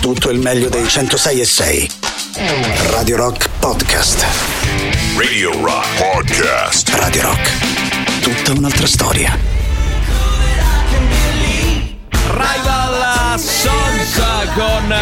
tutto il meglio dei 106 e 6. Radio Rock Podcast. Radio Rock Podcast. Radio Rock. Tutta un'altra storia. Rival Songs con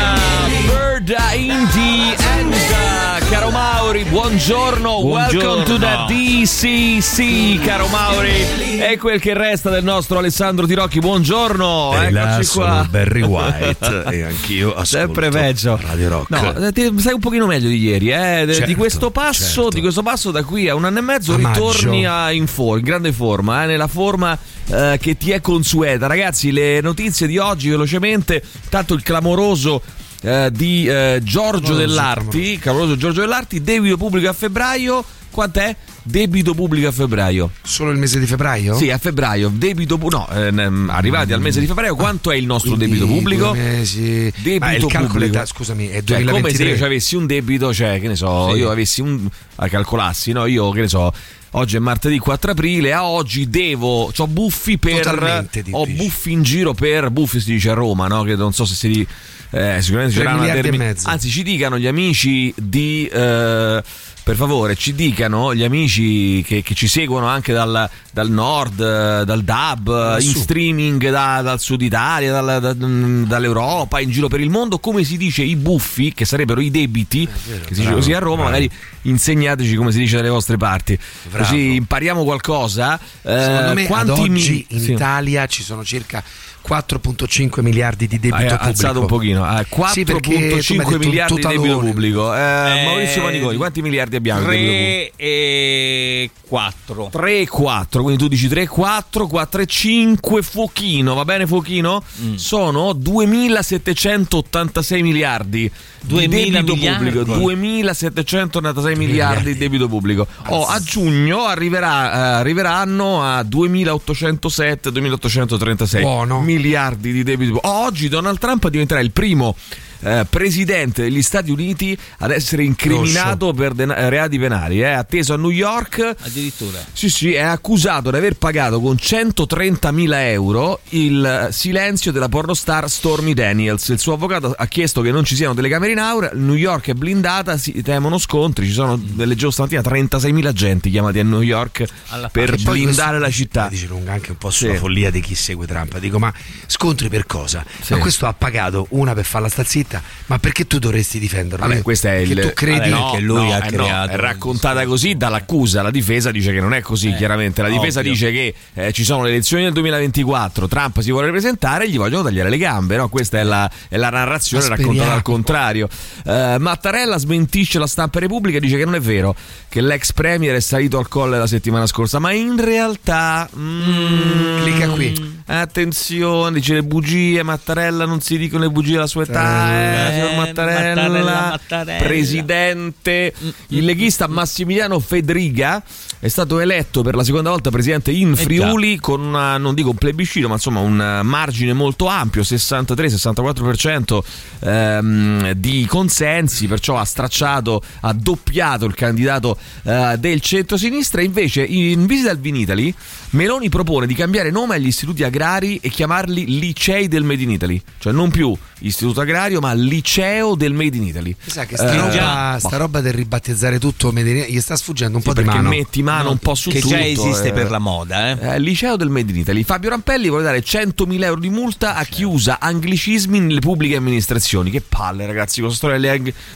Bird in the End. Caro Mauri, buongiorno. Buongiorno. Welcome to the DCC, caro Mauri. È quel che resta del nostro Alessandro Tirocchi. Buongiorno. E Eccoci sono qua. Barry White e anch'io ascolto Sempre peggio. Radio Rock. No, eh, ti- stai un pochino meglio di ieri, eh? De- di Certo, questo passo, certo. di questo passo da qui a un anno e mezzo A ritorni a- in, for- in grande forma, eh, nella forma eh, che ti è consueta. Ragazzi, le notizie di oggi velocemente, tanto il clamoroso eh, di eh, Giorgio Clamoroso, Dell'Arti, clamoroso Giorgio Dell'Arti, debito pubblico a febbraio, quant'è? Debito pubblico a febbraio. Solo il mese di febbraio? Sì, a febbraio, debito no, ehm, arrivati al mese di febbraio, quanto è il nostro debito pubblico? mesi. Debito Ah, il calcolo è da- scusami, è Cioè, come se 2023. io avessi un debito, cioè, che ne so, Sì. io avessi un. a calcolassi, no? Io, che ne so. Oggi è martedì 4 aprile, a oggi devo. Ho buffi per. Ho buffi in giro per. Buffi si dice a Roma, no? Che non so se si. Eh, sicuramente Tre c'era una miliardi e termi- mezzo. Anzi, ci dicano gli amici di. eh, per favore, ci dicano gli amici che, che ci seguono anche dal, dal nord, eh, dal DAB, eh, in streaming da- dal sud Italia, dal- da- dall'Europa, in giro per il mondo, come si dice i buffi, che sarebbero i debiti, vero, che si dice così a Roma, bravo. magari insegnateci come si dice dalle vostre parti, Bravo. così impariamo qualcosa. Eh, Secondo me ad quanti oggi mi- in sì. Italia ci sono circa 4.5 miliardi di debito Hai pubblico. alzato un pochino, eh, Sì, mi hai 4.5 detto un miliardi di debito pubblico. Eh, Eh, Maurizio Paniconi, quanti miliardi abbiamo? di debito pubblico? 3 e 4. 3 e 4, quindi tu dici 3 e 4, 4 e 5, fuochino, va bene fuochino? Mm. Sono 2786 miliardi di 2000 debito miliardi? pubblico, 2786 miliardi di debito pubblico. Oh, a giugno arriverà, eh, arriveranno a 2807, 2836 Buono. Miliardi di debito. Oggi Donald Trump diventerà il primo eh, presidente degli Stati Uniti ad essere incriminato per den- eh, reati penali, eh, atteso a New York Addirittura. sì, sì, è accusato di aver pagato con 130.000 euro il silenzio della pornostar Stormy Daniels. Il suo avvocato ha chiesto che non ci siano telecamere in aura. New York è blindata, si temono scontri. Ci sono, leggevo stamattina, 36.000 agenti chiamati a New York Alla per blindare la città. Dice lunga anche un po' sulla Sì. follia di chi segue Trump. Dico, ma scontri per cosa? Sì. Ma questo ha pagato una per farla sta zitta, ma perché tu dovresti difenderlo? Vabbè, questo è il. tu credi no, che lui no, ha eh, no, creato è raccontata così dall'accusa. La difesa dice che non è così, Eh, chiaramente. La difesa ovvio. dice che eh, ci sono le elezioni del 2024. Trump si vuole presentare e gli vogliono tagliare le gambe. No? Questa è la, è la narrazione Ma raccontata al contrario. Eh, Mattarella smentisce la stampa Repubblica e dice che non è vero che l'ex premier è salito al colle la settimana scorsa, ma in realtà. mm, Clicca qui. Attenzione, dice le bugie. Mattarella non si dicono le bugie alla sua età, eh, Eh, signor Mattarella, Mattarella, Mattarella. presidente. Il leghista Massimiliano Fedriga è stato eletto per la seconda volta presidente in già. Friuli con una, non dico un plebiscito, ma insomma un eh, margine molto ampio, 63-64% ehm, di consensi, perciò ha stracciato, ha doppiato il candidato eh, del centro-sinistra. Invece in visita al Vinitali Meloni propone di cambiare nome agli istituti agrari e chiamarli licei del Made in Italy, cioè non più istituto agrario ma liceo del Made in Italy. Sa che sta, Eh, roba, già. sta roba del ribattezzare tutto Medellin- gli sta sfuggendo un Sì, po' di perché mano. metti mano un po' su che tutto. già esiste eh. per la moda, eh. Eh, liceo del Made in Italy. Fabio Rampelli vuole dare 100.000 euro di multa a chi usa anglicismi nelle pubbliche amministrazioni. Che palle, ragazzi, con la storia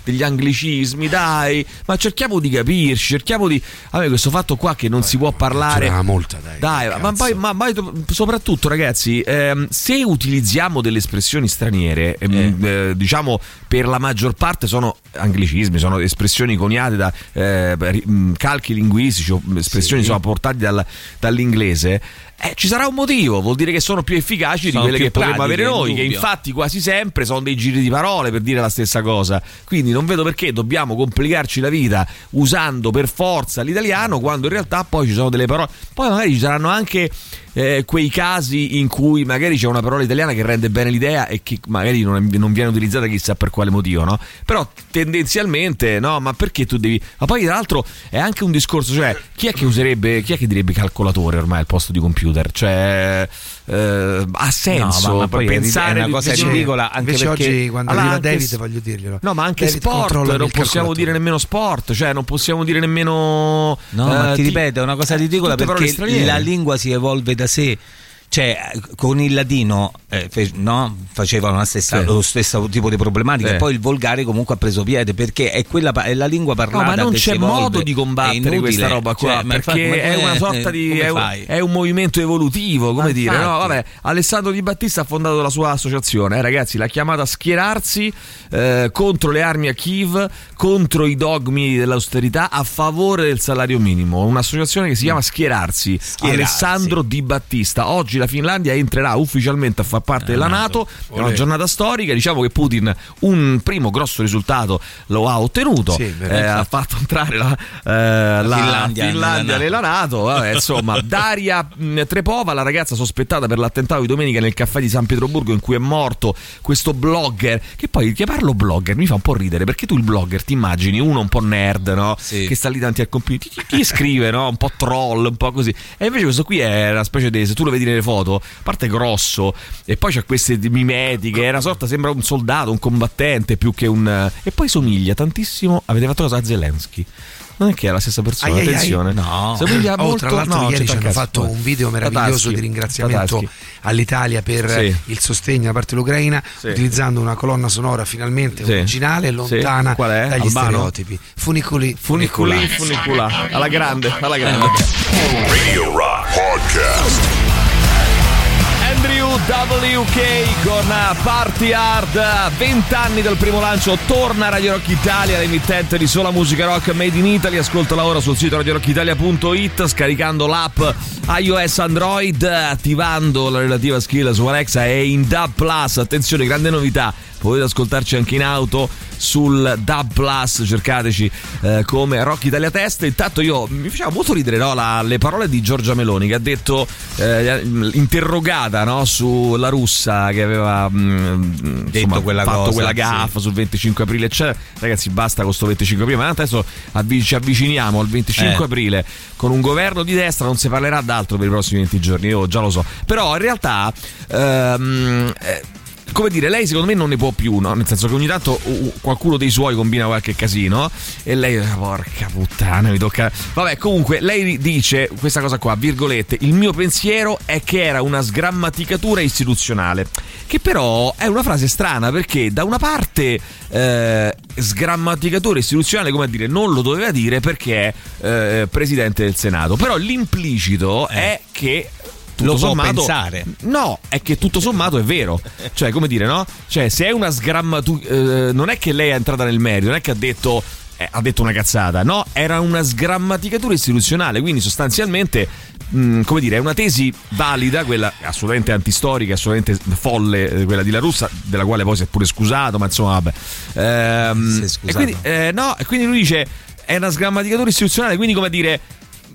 degli anglicismi, dai. Ma cerchiamo di capirci, cerchiamo di. A me questo fatto qua che non si può parlare. Multa, dai. Dai, che ma poi, ma poi soprattutto, ragazzi, ehm, se utilizziamo delle espressioni straniere, ehm, eh, diciamo per la maggior parte sono anglicismi, sono espressioni coniate da eh, mh, calchi linguistici o espressioni insomma, portate dal- dall'inglese. eh, ci sarà un motivo, vuol dire che sono più efficaci Sono di quelle che potremmo avere noi, che infatti quasi sempre sono dei giri di parole per dire la stessa cosa. Quindi non vedo perché dobbiamo complicarci la vita usando per forza l'italiano quando in realtà poi ci sono delle parole. Poi magari ci saranno anche eh, quei casi in cui magari c'è una parola italiana che rende bene l'idea e che magari non, non viene utilizzata chissà per quale motivo, no? Però tendenzialmente, no, ma perché tu devi... Ma poi tra l'altro è anche un discorso, cioè chi è che userebbe, chi è che direbbe calcolatore ormai al posto di computer? Cioè... eh, ha senso No, ma è pensare una cosa invece- ridicola anche Invece perché oggi quando Allora, arriva David s- voglio dirglielo. No, ma anche David sport, non possiamo dire nemmeno sport, cioè non possiamo dire nemmeno... No, ma eh, ti ripeto, è una cosa ridicola tutte parole perché la lingua si evolve da sé. Cioè, con il latino eh, fe- no, facevano la stessa- Sì. lo stesso tipo di problematica, Sì. poi il volgare comunque ha preso piede perché è, quella, è la lingua No, parlata. ma non c'è evolve. modo di combattere questa roba qua Cioè, perché infatti, è una sorta di è un, è un movimento evolutivo come Ma dire no vabbè Alessandro Di Battista ha fondato la sua associazione eh, ragazzi l'ha chiamata schierarsi eh, contro le armi a Kiev contro i dogmi dell'austerità a favore del salario minimo un'associazione che si chiama schierarsi, Schierarsi. Alessandro Di Battista oggi la Finlandia entrerà ufficialmente a far parte della NATO è una giornata storica diciamo che Putin un primo grosso risultato lo ha ottenuto Sì, eh, ha fatto entrare la, eh, la Finlandia Finlandia nella nella NATO. Vabbè, insomma, Daria mh, Trepova, la ragazza sospettata per l'attentato di domenica nel caffè di San Pietroburgo in cui è morto questo blogger. Che poi chiamarlo blogger mi fa un po' ridere perché tu il blogger ti immagini uno un po' nerd, no? Sì. Che sta lì davanti al computer, ti, ti scrive, no? Un po' troll, un po' così. E invece questo qui è una specie di, se tu lo vedi nelle foto, a parte grosso, e poi c'ha queste mimetiche, è una sorta, sembra un soldato, un combattente più che un. E poi somiglia tantissimo. Avete fatto cosa a Zelensky? Non è che è la stessa persona, Ai, ai, ai. attenzione. No. Somiglia Oh, molto tra l'altro no, ieri ci hanno fatto un video meraviglioso Tataschi. di ringraziamento Tataschi. all'Italia per Sì. il sostegno da parte dell'Ucraina Sì. utilizzando una colonna sonora finalmente Sì. originale e lontana Qual è? dagli Albano? stereotipi. Funiculi, Funiculi, funicula. Alla grande, alla grande. Radio Rock Podcast. WK con Party Hard. 20 anni dal primo lancio torna Radio Rock Italia l'emittente di sola musica rock made in Italy. Ascoltala ora sul sito radiorockitalia.it scaricando l'app iOS Android attivando la relativa skill su Alexa e in DAB Plus. Attenzione grande novità potete ascoltarci anche in auto sul DAB Plus cercateci eh, come Rock Italia Test intanto io mi faceva molto ridere no, la- le parole di Giorgia Meloni che ha detto eh, interrogata no, sulla russa che aveva mm, insomma, quella fatto cosa, quella sì. gaffa sul 25 aprile eccetera ragazzi basta con sto 25 aprile ma adesso avvi- ci avviciniamo al 25 Eh. aprile con un governo di destra non si parlerà d'altro per i prossimi 20 giorni io già lo so però in realtà ehm, eh, come dire, lei secondo me non ne può più, no? Nel senso che ogni tanto qualcuno dei suoi combina qualche casino e lei, ah, porca puttana, mi tocca. Vabbè, comunque, lei dice questa cosa qua, virgolette, il mio pensiero è che era una sgrammaticatura istituzionale. Che però è una frase strana perché da una parte eh, sgrammaticatura istituzionale, come a dire, non lo doveva dire perché è eh, presidente del Senato. Però l'implicito è che tutto Lo sommato, pensare. No, è che tutto sommato è vero. Cioè, come dire, no? Cioè, se è una sgrammaticatura. non è che lei è entrata nel merito, non è che ha detto. eh, ha detto una cazzata, no? Era una sgrammaticatura istituzionale, quindi sostanzialmente, mh, come dire, è una tesi valida, quella assolutamente antistorica, assolutamente folle, eh, quella di La Russa, della quale poi si è pure scusato, ma insomma, vabbè. Ehm, Si è e quindi, eh, no, e quindi lui dice, è una sgrammaticatura istituzionale, quindi come dire,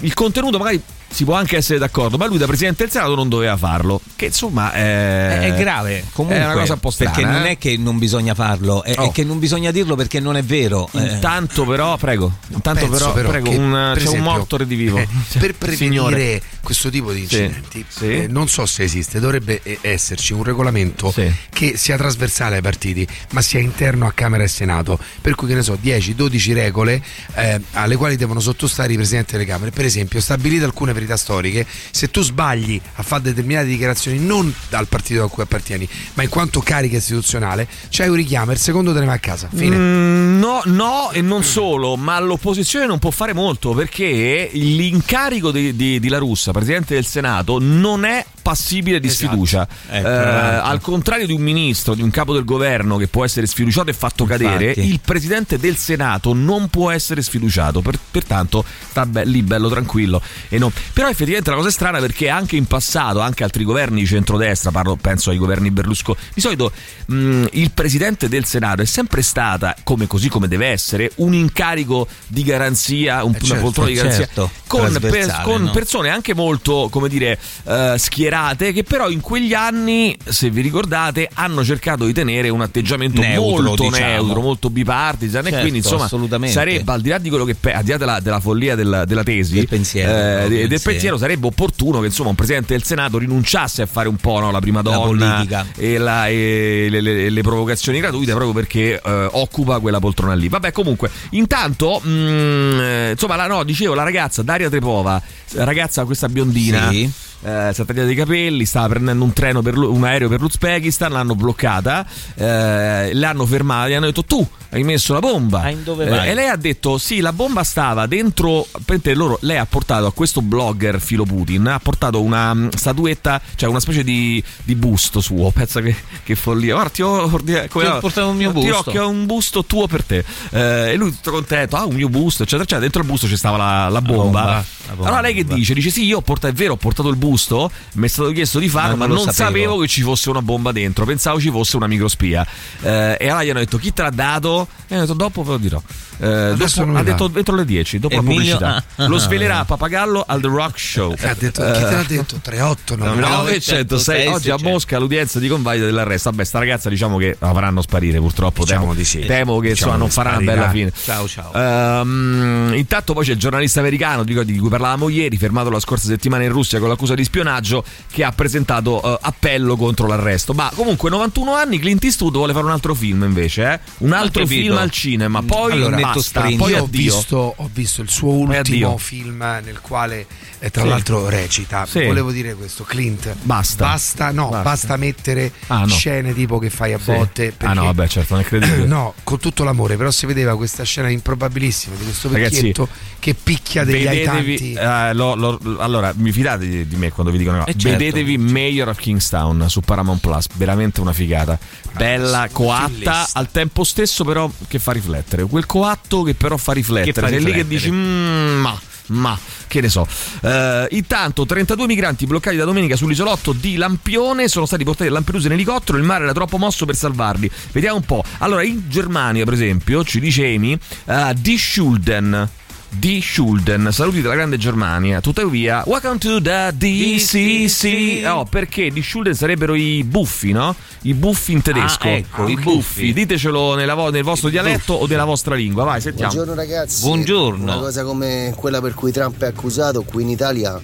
il contenuto magari si può anche essere d'accordo, ma lui da Presidente del Senato non doveva farlo. Che insomma è, È grave, comunque. È una cosa un po' strana. Perché non eh. è che non bisogna farlo, è, è Oh. che non bisogna dirlo perché non è vero. Eh, Intanto però, prego, intanto Penso però, prego, che, un- per c'è un esempio, morto redivivo. eh, per prevenire Signore. questo tipo di Sì, incidenti, sì. eh, non so se esiste, dovrebbe eh, esserci un regolamento Sì. che sia trasversale ai partiti, ma sia interno a Camera e Senato. Per cui, che ne so, 10-12 regole eh, alle quali devono sottostare i presidenti delle Camere. Per esempio, stabilite alcune verità storiche, se tu sbagli a fare determinate dichiarazioni non dal partito a cui appartieni, ma in quanto carica istituzionale, c'hai un richiamo, il secondo te ne va a casa. Mm, no, no, e non solo, ma l'opposizione non può fare molto perché l'incarico di, di- di La Russa, presidente del Senato, non è passibile di Esatto. sfiducia. Eh, Eh, l'altro. al contrario di un ministro, di un capo del governo che può essere sfiduciato e fatto Infatti. cadere, il presidente del Senato non può essere sfiduciato. Per- pertanto sta lì bello tranquillo. E no. Però effettivamente la cosa è strana perché anche in passato, anche altri governi di centrodestra, parlo, penso ai governi Berlusconi, di solito mh, il presidente del Senato è sempre stata, come, così come deve essere, un incarico di garanzia, un- Eh, una certo, poltrona di garanzia. certo. con, per- con no? persone anche molto, come dire, eh, schierate, che però in quegli anni, se vi ricordate, hanno cercato di tenere un atteggiamento Neutro, molto diciamo. neutro, molto bipartisan. e Certo, quindi, insomma, assolutamente. sarebbe al di là di quello che al di là della, della follia della, della tesi, Del pensiero, eh, del del pensiero. pensiero, sarebbe opportuno che insomma un presidente del Senato rinunciasse a fare un po' no, la prima La donna politica. e, la- e le, le- le provocazioni gratuite proprio perché eh, occupa quella poltrona lì. Vabbè, comunque, intanto, mm, eh, insomma, la, no, dicevo, la ragazza Daria Trepova, ragazza questa biondina. Sì. eh, si è tagliata i capelli, stava prendendo un treno per un aereo per l'Uzbekistan, l'hanno bloccata, eh, l'hanno fermata, gli hanno detto tu hai messo la bomba. Ah, in dove Eh, e lei ha detto sì, la bomba stava dentro, loro, lei ha portato a questo blogger filo Putin, ha portato una mm, statuetta, cioè una specie di, di busto suo, pensa che, che follia. Guarda, ti ho, come- Ti ho portato un mio ti ho- busto. che ho un busto tuo per te. Eh, e lui tutto contento, ah un mio busto, eccetera, eccetera. Dentro il busto ci stava la, la bomba. bomba, la bomba. Allora lei che dice? Dice sì, io ho portato, è vero, ho portato il busto, mi è stato chiesto di farlo, Ma ma, non lo non sapevo. sapevo che ci fosse una bomba dentro, pensavo ci fosse una microspia. Eh, e allora gli hanno detto chi te l'ha dato? E hanno detto dopo ve lo dirò. Eh, dopo- ha detto entro le 10, dopo Emilio- la pubblicità. ah. Lo svelerà Papagallo al The Rock Show. Ha detto, chi te l'ha detto? 3-8, no? 906 oggi a 600. Mosca l'udienza di convalida dell'arresto. Vabbè, sta ragazza diciamo che la faranno sparire purtroppo. Diciamo temo, di sì. temo che Diciamo insomma, non farà una bella fine. Ciao, ciao. Ehm, intanto poi c'è il giornalista americano di cui parlavamo ieri, fermato la scorsa settimana in Russia con l'accusa di spionaggio, che ha presentato eh, appello contro l'arresto. Ma comunque 91 anni Clint Eastwood vuole fare un altro film invece, eh? un altro capito. film al cinema. Poi Allora, basta, sprint. poi ho visto, ho visto il suo ultimo film nel quale eh, tra Sì. l'altro recita. Sì. Volevo dire questo, Clint. Basta. Basta, no, Basta. basta, mettere Ah, no. scene tipo che fai a Sì. botte. Ah perché- no, vabbè, certo, non è credibile. No, con tutto l'amore, però si vedeva questa scena improbabilissima di questo Ragazzi, vecchietto che picchia degli aitanti. eh, lo- lo- allora, mi fidate di, di me quando vi dicono no. Eh, certo. Vedetevi Mayor of Kingstown su Paramount Plus, veramente una figata. Bella, coatta, al tempo stesso però che fa riflettere. Quel coatto che però fa riflettere. Che fa Sei lì che riflettere. dici, "Mm, ma, ma, che ne so. Eh, intanto, 32 migranti bloccati da domenica sull'isolotto di Lampione sono stati portati a Lampedusa in elicottero. Il mare era troppo mosso per salvarli. Vediamo un po'. Allora, in Germania, per esempio, ci dice Amy, eh, di Schulden. Di Schulden, saluti dalla grande Germania. Tuttavia, welcome to the DCC. Oh, perché di Schulden sarebbero i buffi, no? I buffi in tedesco. Ah, ecco, i i buffi. buffi. Ditecelo nella vo- nel vostro dialetto o nella vostra lingua. Vai, sentiamo. Buongiorno ragazzi. Buongiorno. Una cosa come quella per cui Trump è accusato qui in Italia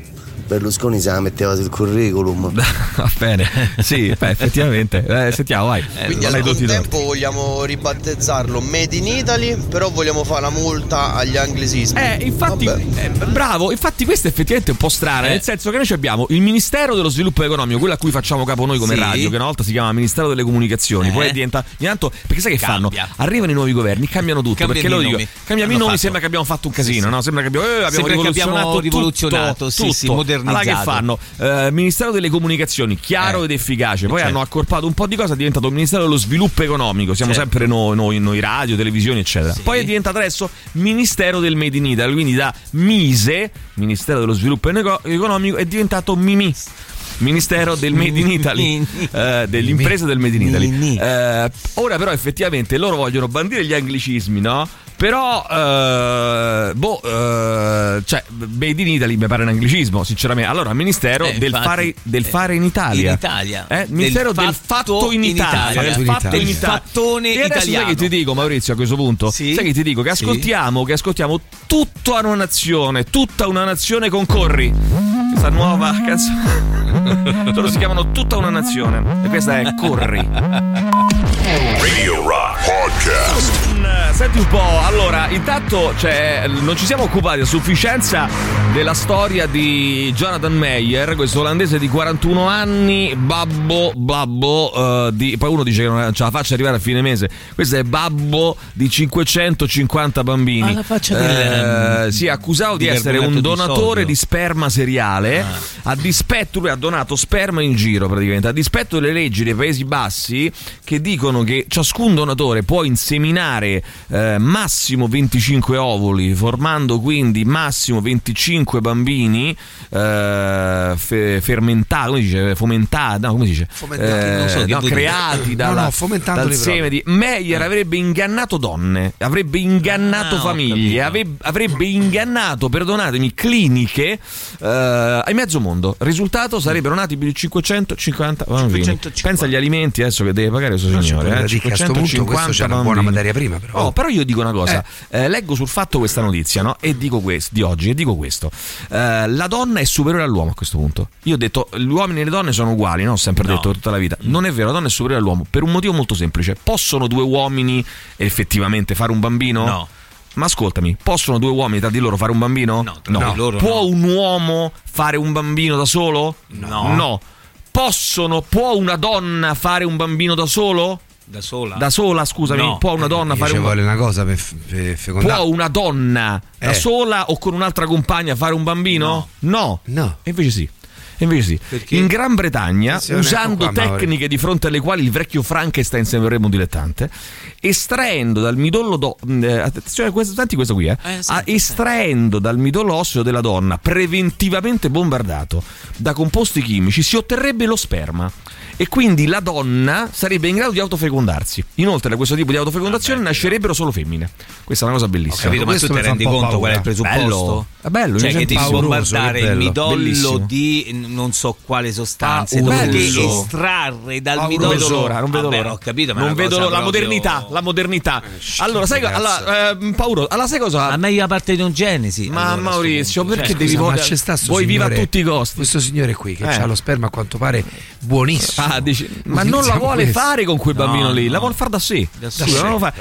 Berlusconi se la metteva sul curriculum. Va bene, sì, beh, effettivamente. Eh, sentiamo, vai. Quindi Vai al contempo vogliamo ribattezzarlo Made in Italy, però vogliamo fare la multa agli anglesismi. Eh, infatti, eh, bravo, infatti questa è effettivamente un po' strana, Eh. nel senso che noi abbiamo il Ministero dello Sviluppo Economico, quello a cui facciamo capo noi come Sì. radio, che una volta si chiamava Ministero delle Comunicazioni, Eh. poi diventa intanto perché sai che Cambia. fanno? Arrivano i nuovi governi, cambiano tutto, Cambiano perché i loro dico, nomi. cambiamo i nomi, sembra che abbiamo fatto un casino, no? Sembra che abbiamo, eh, abbiamo Sembra che rivoluzionato, abbiamo tutto, rivoluzionato, sì, tutto. Modernizzato. Allora che fanno? Eh, Ministero delle Comunicazioni, chiaro Eh. ed efficace, poi Certo. hanno accorpato un po' di cose, è diventato Ministero dello Sviluppo Economico, siamo Certo. sempre noi, noi, noi radio, televisioni, eccetera. Sì. Poi è diventato adesso Ministero del Made in Italy, quindi da Mise, Ministero dello Sviluppo Economico, è diventato Mimi. Ministero del Made in Italy, eh, delle imprese del Made in Italy. Eh, ora, però, effettivamente loro vogliono bandire gli anglicismi, no? Però, eh, boh, eh, cioè, Made in Italy mi pare un anglicismo, sinceramente. Allora, Ministero Eh, del, infatti, fare, del fare in Italia. in Italia. Eh, Ministero del, Del fatto, fatto in Italia. Del Fatto in fatto in Italia. Italia. Fattone e adesso sai italiano. che ti dico, Maurizio, a questo punto? Sì. Sai che ti dico? Che Sì. ascoltiamo, che ascoltiamo tutta una nazione, tutta una nazione concorri. Questa nuova canzone. Loro si chiamano Tutta una nazione. E questa è Corri. Radio Rock Podcast. Mm, Senti un po', allora, intanto cioè, non ci siamo occupati a sufficienza della storia di Jonathan Meyer, questo olandese di 41 anni, babbo, babbo, eh, di, poi uno dice che non ce la faccia arrivare a fine mese, questo è babbo di 550 bambini. Alla faccia del- Eh, sì, accusato di, di essere un di donatore sodio. di sperma seriale, Ah. a dispetto, lui ha donato sperma in giro praticamente, a dispetto delle leggi dei Paesi Bassi che dicono che ciascun un donatore può inseminare eh, massimo 25 ovuli, formando quindi massimo 25 bambini eh, fe- fermentati, come si dice, fomentati, no, come si dice? Eh, so, no, creati dalla, no, dal seme di... Meyer avrebbe ingannato donne, avrebbe ingannato famiglie, avrebbe, avrebbe, ingannato, perdonatemi, cliniche eh, ai mezzo mondo. Risultato sarebbero nati più di 550 bambini. 550. Pensa agli alimenti adesso che deve pagare questo signore. Eh, 550 appunto 50 c'era bambini. buona materia prima però. Oh, però io dico una cosa, eh. Eh, leggo sul fatto questa notizia no? e dico questo, di oggi e dico questo, eh, la donna è superiore all'uomo a questo punto. Io ho detto gli uomini e le donne sono uguali, no? ho sempre no. detto tutta la vita, non è vero, la donna è superiore all'uomo per un motivo molto semplice, possono due uomini effettivamente fare un bambino? No. Ma ascoltami, possono due uomini tra di loro fare un bambino? No, no. Loro, Può no. un uomo fare un bambino da solo? No. No. Possono, può una donna fare un bambino da solo? Da sola? Da sola, scusami, No. può una donna Io fare un vuole una cosa per, per fecondare. Può una donna da Eh. sola o con un'altra compagna fare un bambino? No. No. E invece sì. E invece sì. Perché? In Gran Bretagna, Attenzione, usando ecco qua, tecniche di fronte alle quali il vecchio Frankenstein sembrerebbe un dilettante, estraendo dal midollo do- eh, attenzione, questo, senti questo qui, eh. Eh, senti, Ah, estraendo dal midollo osseo della donna preventivamente bombardato da composti chimici si otterrebbe lo sperma. E quindi la donna sarebbe in grado di autofecondarsi. Inoltre, da questo tipo di autofecondazione nascerebbero solo femmine. Questa è una cosa bellissima. Capito, ma Questo tu ti rendi conto qual è il paura. presupposto? Bello. È bello, Cioè che pauroso, bombardare il midollo Bellissimo. di non so quale dopodiché Bello. estrarre dal Ah, midollo non vedo l'ora, non vedo Vabbè, l'ora. ho capito ma non vedo l'ora. la proprio- modernità, la modernità. allora, sai, allora, eh, pauro, allora sai cosa? ma meglio la parte di un genesi Ma allora, a Maurizio, perché Cioè, devi Scusa, ma votare- c'è sta sto vuoi viva a tutti i costi? Questo signore qui che Eh. ha lo sperma a quanto pare buonissimo. Ah, dici, ma non la vuole questo. fare con quel No, bambino lì, la no. vuole fare da sé. Da sé. fa-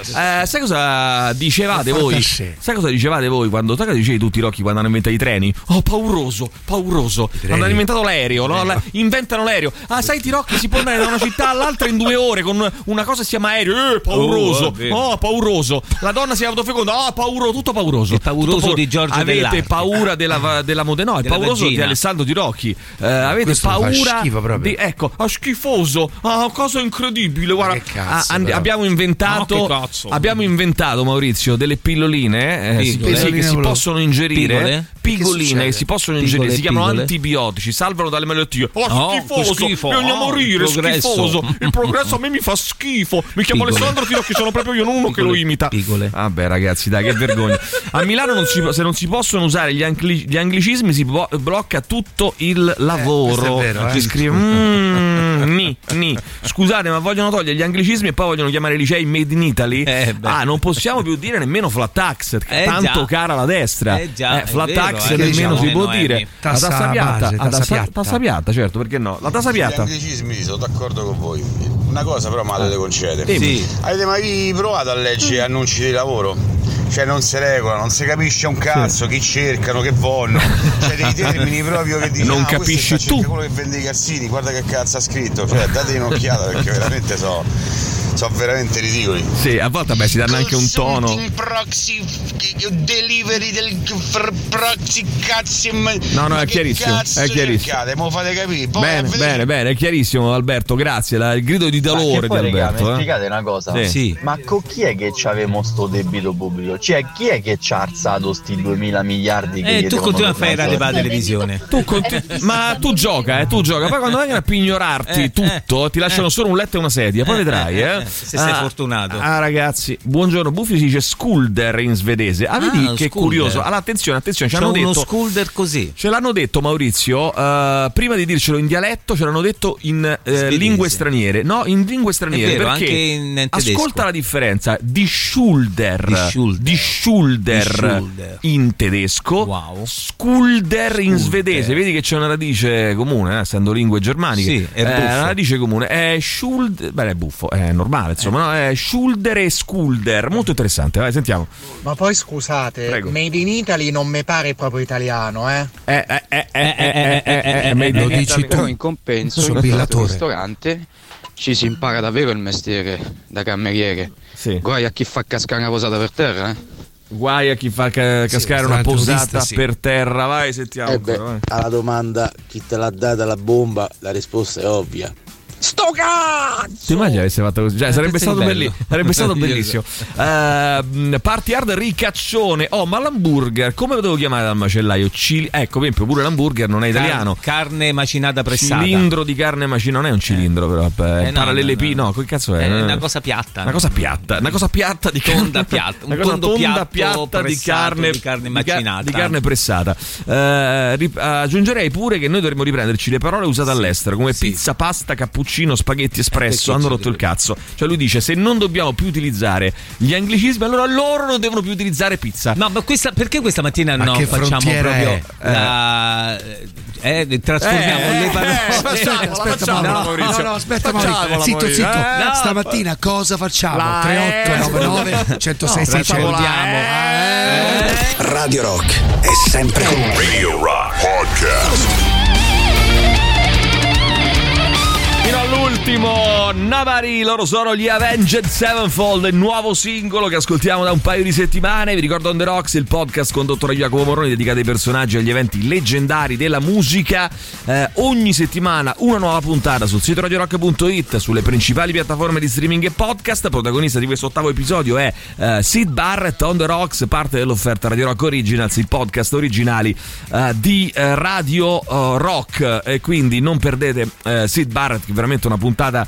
Eh, sai cosa dicevate voi? Sai cosa dicevate voi quando cosa dicevi tutti i Rocchi quando hanno inventato i treni? Oh, pauroso, pauroso. hanno inventato l'aereo, no? La- inventano l'aereo. Ah, sai Tirocchi si può andare da una città all'altra in due ore con una cosa che si chiama aereo. Eh, pauroso. Oh, è. Oh, pauroso. La donna si è autofeconda. Oh, pauroso, tutto pauroso. Il pauroso Tutto di Giorgio Avete Dell'Arte. paura della, della mode? No, il Della pauroso vagina. di Alessandro Tirocchi. Eh, avete Questo fa paura schifo proprio. di ecco, ah, schifoso. Ah, cosa incredibile, guarda. che cazzo, Ah, and- abbiamo inventato No, che cazzo. abbiamo inventato Maurizio delle pilloline, eh, sì, che si possono ingerire. Pigoline che si possono ingerire, si chiamano antibiotici, salvano dalle malattie. Oh, No, schifoso, che schifo. bisogna Oh, morire, il progresso. schifoso. Il progresso a me mi fa schifo. Mi chiamo. Alessandro Tirocchi, sono proprio io, non uno che lo imita. piccole. Vabbè, ragazzi, dai, che vergogna. A Milano non si- se non si possono usare gli, angli- gli anglicismi si bo- blocca tutto il lavoro. questo è vero, eh. Si scrive mm, ni, ni. Scusate, ma vogliono togliere gli anglicismi e poi vogliono chiamare i licei made in Italy? Eh, beh. ah, non possiamo più dire nemmeno flat tax, Eh, tanto già. cara la destra. Eh, già, è flat vero, tax eh. nemmeno Diciamo si può meno, dire. Emi. La Tassa tassa piatta, base, ah, tassa tassa- piatta. tassa piatta, certo, perché no? La tassa Gli piatta. anglicismi sono d'accordo con voi. Una cosa però me la dovete concedere. Sì. Avete mai provato a leggere annunci di lavoro? Cioè non si regola, non si capisce un cazzo chi cercano, che vogliono. Cioè dei termini proprio che dicono. Non ah, questo capisci tu." quello che vende i calzini, guarda che cazzo ha scritto. Cioè date un'occhiata perché veramente so, so veramente ridicoli. Sì, a volte beh, si danno anche un tono. Proxy delivery del proxy cazzi No, no, è chiarissimo, è chiarissimo. cercate? Mo fate capire Poi Bene, bene, bene, è chiarissimo Alberto, grazie. la- il grido di dolore di Alberto. mi eh. spiegate una cosa? Sì. Sì. Ma con chi è che c'avemo sto debito pubblico? Cioè, chi è che ci ha alzato sti 2000 miliardi che Eh, tu continui a fare la televisione Tu conti- ma tu gioca, eh, tu gioca. Poi quando vengono a pignorarti Eh, tutto, eh, ti lasciano eh. solo un letto e una sedia. Poi Eh, vedrai, eh, eh. se sei fortunato. Ah, ragazzi, buongiorno. Buffi si dice skulder in svedese. Ah, vedi Ah, che curioso. Allora, attenzione, attenzione, ci c'è uno detto. skulder così Ce l'hanno detto Maurizio, eh, prima di dircelo in dialetto, ce l'hanno detto in Svedese. lingue straniere. No, in lingue straniere. Vero, perché in ascolta la differenza di Schulder, Di Schulder. di Schulder Di Schulder. in tedesco, Wow. Skulder in svedese. Vedi che c'è una radice comune, eh, essendo lingue germaniche. Sì, è Eh, una radice comune. È Schuld, beh, è buffo, è normale, insomma, no? È Schulder e Skulder. Molto interessante, vai, sentiamo. Ma poi scusate, Prego. Made in Italy non mi pare proprio italiano, eh? Eh, eh, eh, eh, eh, eh, eh, eh, Lo dici tu. Però in compenso in questo billatore. ristorante ci si impara davvero il mestiere da cameriere. Sì. Guai a chi fa cascare una posata per terra, eh? Guai a chi fa ca- cascare una ristorante posata sì. per terra, vai, sentiamo. Eh beh, ancora, vai. alla domanda chi te l'ha data la bomba, la risposta è ovvia. Sto cazzo! Ti immagini avesse fatto così? Cioè, Eh, sarebbe, stato belli- sarebbe stato bellissimo. Eh, party hard ricaccione. Oh, ma l'hamburger, come lo devo chiamare dal macellaio? Cili- ecco, per esempio, pure l'hamburger non è italiano. Car- carne macinata pressata. Cilindro di carne macinata, non è un cilindro, però. Vabbè, Eh, no, parallelepi- no, che cazzo è? È una cosa piatta. Una cosa piatta, una cosa piatta di Tonda carne- piatta, un una cosa tondo tonda piatto piatta di carne, di carne macinata. di carne pressata. Eh, ri- aggiungerei pure che noi dovremmo riprenderci le parole usate all'estero come pizza, pasta, cappuccino, spaghetti espresso. perché hanno rotto il cazzo. Cioè, lui dice: se non dobbiamo più utilizzare gli anglicismi, allora loro non devono più utilizzare pizza. No, ma questa, perché questa mattina Ma no, che facciamo proprio è? la, eh, trasformiamo Eh, le eh, parole. facciamola, aspetta, facciamola, Mauro. Maurizio. No, no, aspetta, Facciamola, Mauro. Zitto, Maurizio. zitto. Eh, Stamattina cosa facciamo? La- 3899 106 600. Eh. Radio Rock è sempre con. Radio Rock Podcast. More. Navari, loro sono gli Avenged Sevenfold, il nuovo singolo che ascoltiamo da un paio di settimane. Vi ricordo On The Rocks, il podcast condotto da Jacopo Moroni dedicato ai personaggi e agli eventi leggendari della musica. Eh, ogni settimana una nuova puntata sul sito radiorock.it, sulle principali piattaforme di streaming e podcast. Protagonista di questo ottavo episodio è eh, Sid Barrett, On The Rocks, parte dell'offerta Radio Rock Originals, i podcast originali eh, di eh, Radio eh, Rock. E quindi non perdete eh, Sid Barrett, che è veramente una puntata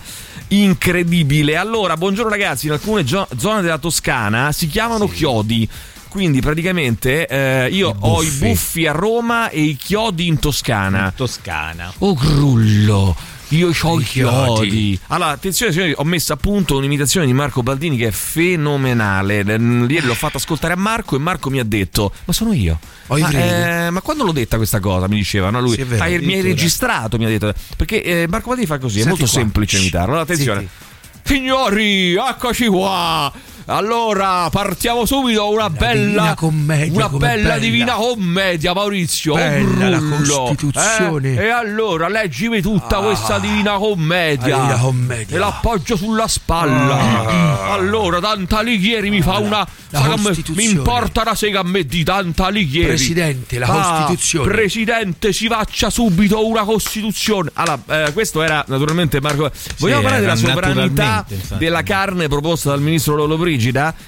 incredibile. Allora, buongiorno ragazzi, in alcune gio- zone della Toscana si chiamano chiodi. Quindi praticamente eh, io ho i buffi a Roma e i chiodi in Toscana. Toscana. Oh grullo, io ho i chiodi. Allora, attenzione signori, ho messo a punto un'imitazione di Marco Baldini che è fenomenale. Ieri l'ho fatto ascoltare a Marco e Marco mi ha detto, ma sono io. I Ma, eh, ma quando l'ho detta questa cosa? Mi diceva, no? Lui, Sì, è vero, "Ah, mi hai addirittura." registrato, mi ha detto. Perché eh, Marco Baldini fa così, è Senti molto qua. semplice imitarlo. Allora, attenzione. Zitti. Signori, eccoci qua. Allora, partiamo subito una bella Divina Commedia, una bella, bella. divina commedia, Maurizio. Bella la. Costituzione. Eh, E allora, leggimi tutta Ah. questa divina commedia. La Divina Commedia. E l'appoggio sulla spalla. Allora, Tanta Alighieri mi fa una. La me- mi importa una sega a me di Tanta Alighieri. Presidente, la Ah, Costituzione. Presidente, si faccia subito una Costituzione. Allora, eh, questo era naturalmente Marco. Vogliamo parlare era della sovranità della carne proposta dal ministro Lollobrigida?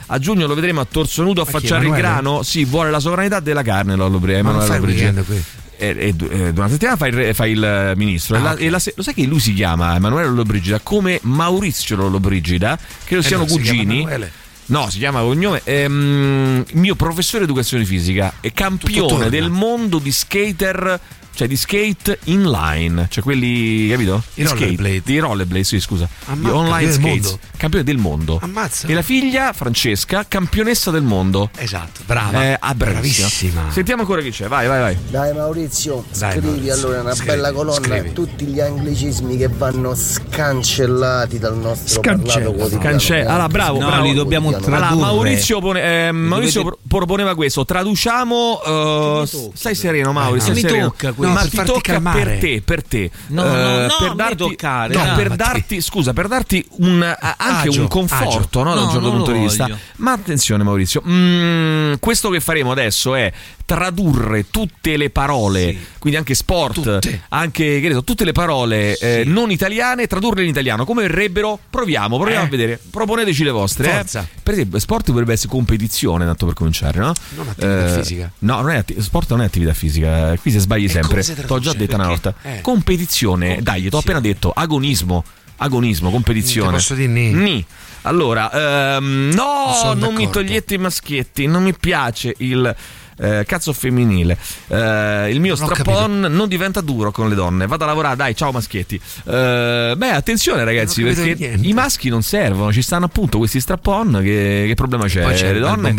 A giugno lo vedremo a torso nudo a Ma chi, affacciare il grano. Sì, vuole la sovranità della carne Lollobrigida. Ma Emanuele Lollobrigida. E, e, durante la settimana fa il, fa il eh, ministro. Ah, la- ok. e la lo sai che lui si chiama Emanuele Lollobrigida come Maurizio Lollobrigida? Credo Eh siano no, si cugini. Emanuele. No, si chiama cognome. Ehm, mio professore di educazione fisica e campione del mondo di skater. Cioè di skate inline, cioè quelli, capito? I Di skate, rollerblade. Di rollerblade, sì, scusa. Ammazza, di online campione del skates. mondo. Campione del mondo. Ammazza. E la figlia, Francesca, campionessa del mondo. Esatto, brava. Eh, ah, bravissima. Bravissima. Sentiamo ancora chi c'è, vai, vai, vai. Dai Maurizio, Dai, scrivi Maurizio, allora una scrivi, bella colonna scrivi. tutti gli anglicismi che vanno scancellati dal nostro Scancella. parlato quotidiano. Cancella. Allora, bravo, No, bravo. li dobbiamo tradurre. Allora, Maurizio, pone- eh, Maurizio dovete- pro- proponeva questo. Traduciamo. eh, stai sereno, Maurizio. Mi stai sereno. tocca Ma No, per ti tocca calmare. per te, per te. No, Eh, no, no, per darti, toccare, no, per Ma darti, scusa, per darti un, anche Agio, un conforto, no, da un certo punto di vista. Ma attenzione, Maurizio. mm, questo che faremo adesso è tradurre tutte le parole, Sì. quindi anche sport, Tutte. anche che ne so, tutte le parole eh, non italiane, tradurle in italiano. Come verrebbero? Proviamo, proviamo Eh. a vedere. Proponeteci le vostre. eh. Forza. Per esempio, sport dovrebbe essere competizione, tanto per cominciare, no? Non attività Eh, fisica. No, non è atti- sport non è attività fisica. eh, Qui se sbagli E sempre. T'ho già detta una volta. Eh. Competizione. Dai, t'ho appena detto agonismo. Agonismo, competizione. Ti posso dire ni? Ni. Allora, ehm, no, Sono non mi togliete i maschietti, non mi piace il eh, cazzo femminile. Eh, il mio Non ho strapon non diventa duro con le donne. Vado a lavorare, dai, ciao maschietti. Eh, beh, attenzione ragazzi, perché niente. i maschi non servono, ci stanno appunto questi strapon. Che, che problema c'è? c'è le donne,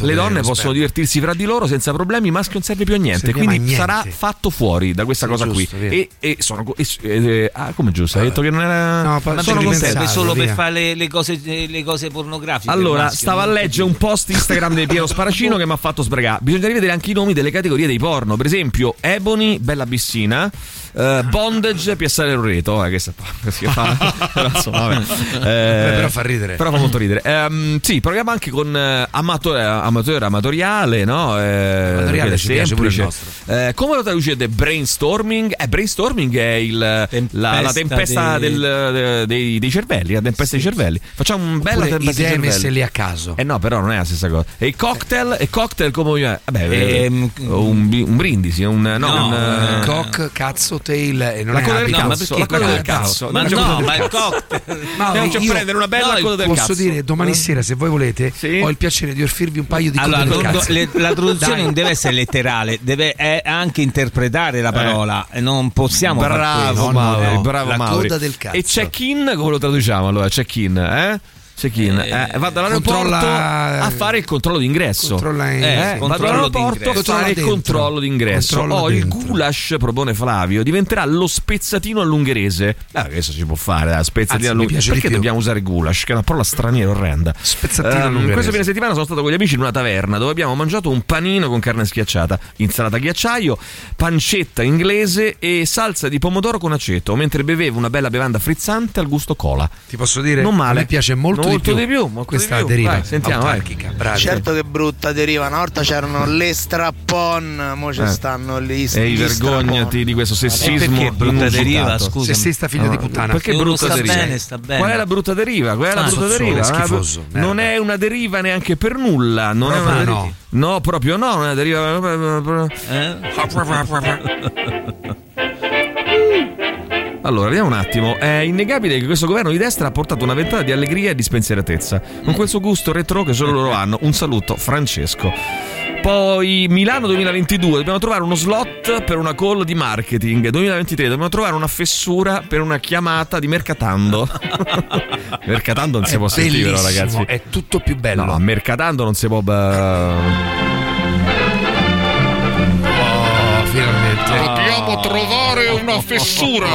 le donne possono divertirsi fra di loro senza problemi, il maschio non serve più a niente. Serviamo Quindi a niente. sarà fatto fuori da questa Sì, cosa giusto, qui. E, e sono. e- eh, ah, come giusto? Hai detto che non era. No, Ma sono contento. serve solo per via. fare le, le cose, le cose pornografiche. Allora, maschio, stavo a leggere un post Instagram di Piero Sparacino che mi ha fatto sbragare. Bisogna rivedere anche i nomi delle categorie dei porno. Per esempio, Ebony, Bella Bissina. Eh, bondage, piazzare il reto, eh, che sta si fa. però, insomma, vabbè. Eh, però fa ridere. Però fa molto ridere. Ehm, sì, proviamo anche con eh, amatore, amatore amatoriale, no? Eh, Amatoriale che ci piace pure il semplice. nostro. Eh, come lo traducete brainstorming? Eh, brainstorming è il, la, la tempesta dei- del- de- dei, dei cervelli, la tempesta dei cervelli. Facciamo un Oppure tempesta dei idee cervelli. messe lì a caso. Eh no, però non è la stessa cosa. E il cocktail, e cocktail come vabbè, Ehm, eh, un, un brindisi, un no, No, un, eh, Cock, cazzo, tail e non la è coda del cazzo, la perché coda del coda del cazzo. Ma no, ma il cocktail. Mauri, Andiamoci a io prendere una bella no, coda del posso cazzo. dire domani sera se voi volete Sì. ho il piacere di offrirvi un paio di Allora, code del non- cazzo. le- la traduzione non deve essere letterale, deve anche interpretare la parola. e Non possiamo Bravo No. bravo la Mauri. coda del cazzo. E check-in come lo traduciamo allora? Check-in, eh? Check-in, eh, va dall'aeroporto controlla- a fare il controllo d'ingresso. Controlla in- Eh, Eh, va controllo dall'aeroporto a fare il controllo d'ingresso. Controllo Oh, il dentro. goulash, propone Flavio, diventerà lo spezzatino all'ungherese. Ah, questo si può fare, dai, spezzatino Anzi, mi all'ungherese. Perché dobbiamo usare goulash? Che è una parola straniera orrenda. Spezzatino Ehm, all'ungherese. Questo fine settimana sono stato con gli amici in una taverna dove abbiamo mangiato un panino con carne schiacciata, insalata ghiacciaio, pancetta inglese e salsa di pomodoro con aceto, mentre bevevo una bella bevanda frizzante al gusto cola. ti posso dire Non male. a me piace molto, Molto di più, di più, molto questa di più. deriva Vai, sentiamo, vai. autarchica bravi Certo che brutta deriva, una volta c'erano le strappon, mo ci Eh. stanno gli, Ehi, vergognati di questo sessismo. perché brutta deriva, scusa? sessista figlio di puttana Perché brutta sta deriva? bene, sta bene. Qual è la brutta deriva? Qual è la Ah, brutta deriva? schifoso. Non è una deriva neanche per nulla. Non è una no. No, proprio no, non è una deriva. Eh? Allora, vediamo un attimo. È innegabile che questo governo di destra ha portato una ventata di allegria e di spensieratezza. Con quel suo gusto retro che solo loro hanno. Un saluto, Francesco. Poi Milano 2022, dobbiamo trovare uno slot per una call di marketing. 2023, dobbiamo trovare una fessura per una chiamata di Mercatando. Mercatando non si è può sentire, però, ragazzi. è tutto più bello No, Mercatando non si può. oh finalmente Dobbiamo trovare una fessura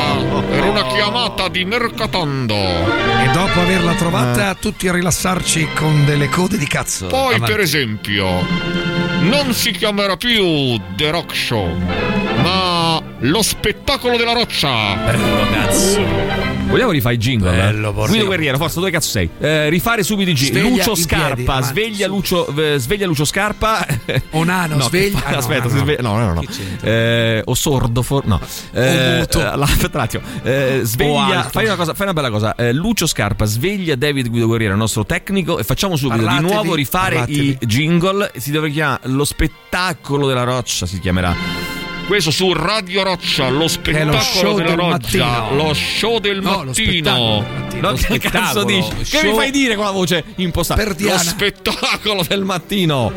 per una chiamata di mercatando. e dopo averla trovata Eh. tutti a rilassarci con delle code di cazzo Poi, Avanti. per esempio, non si chiamerà più The Rock Show, ma lo spettacolo della roccia. Bello cazzo. Vogliamo rifare i jingle? Bello, eh? porca. Guido Guerriero, forza, dove cazzo sei? Eh, rifare subito i jingle. Sveglia Lucio piedi, Scarpa, avanti, sveglia. Lucio, eh, sveglia Lucio Scarpa. Onano, No, sveglia- fa- ah, no, aspetta, no, si no. sveglia- no, no, no. Eh, o sordo, for- no. Eh, muto. eh, la- aspetta un attimo. Eh, O sveglia, fai una, cosa, fai una bella cosa. Eh, Lucio Scarpa, sveglia David Guido Guerriero, il nostro tecnico, e facciamo subito Parlatevi, di nuovo rifare parlatevi. i jingle. Si deve chiamare Lo spettacolo della roccia, si chiamerà. Questo su Radio Roccia, lo lo spettacolo show della del roccia, mattino. lo show del No, lo mattino. No, Lo che cazzo dici? Che show- mi fai dire con la voce impostata? Per Diana. Lo spettacolo del mattino.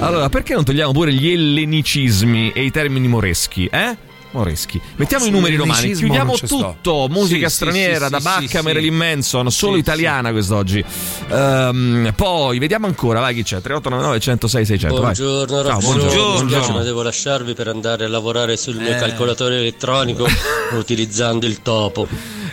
Allora, perché non togliamo pure gli ellenicismi e i termini moreschi, eh? Moreschi. Mettiamo i numeri romani, chiudiamo tutto. Musica Sì, straniera sì, da sì, Bacca, sì, Marilyn Manson, solo Sì, italiana quest'oggi. Ehm, poi vediamo ancora, vai chi c'è? 3899 106 600. vai. Buongiorno, Ciao, ragazzi. buongiorno. Mi dispiace, ma devo lasciarvi per andare a lavorare sul mio Eh. calcolatore elettronico utilizzando il topo.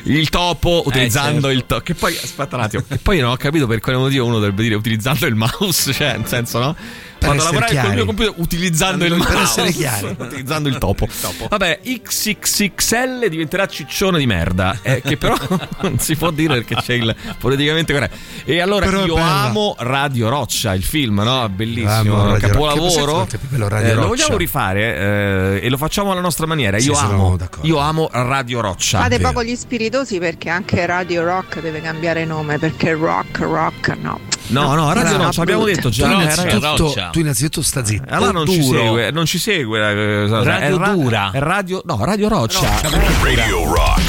Il topo utilizzando certo. il topo. Che poi, aspetta un attimo, che poi non ho capito per quale motivo uno dovrebbe dire utilizzando il mouse, cioè, nel senso, no? Per Vado a lavorare col chiari. mio computer utilizzando il Per mouse. essere chiari. utilizzando il topo. Vabbè, XXXL diventerà ciccione di merda. eh, che però non si può dire perché c'è il politicamente corretto. E allora Però io amo Radio Roccia, il film, no? Bellissimo. Amo capolavoro. Eh, lo Roccia? vogliamo rifare eh, e lo facciamo alla nostra maniera. Sì, Io sono amo, d'accordo. io amo Radio Roccia. Fate vero. poco gli spiritosi perché anche Radio Rock deve cambiare nome perché rock, rock no. No, no, Radio Roccia, abbiamo detto tu, già. eh, innanzitutto, Roccia. tu innanzitutto sta zitto Allora non ci segue, non ci segue. eh, cosa- Radio è ra- dura. È radio, no, Radio Roccia. Radio Rock.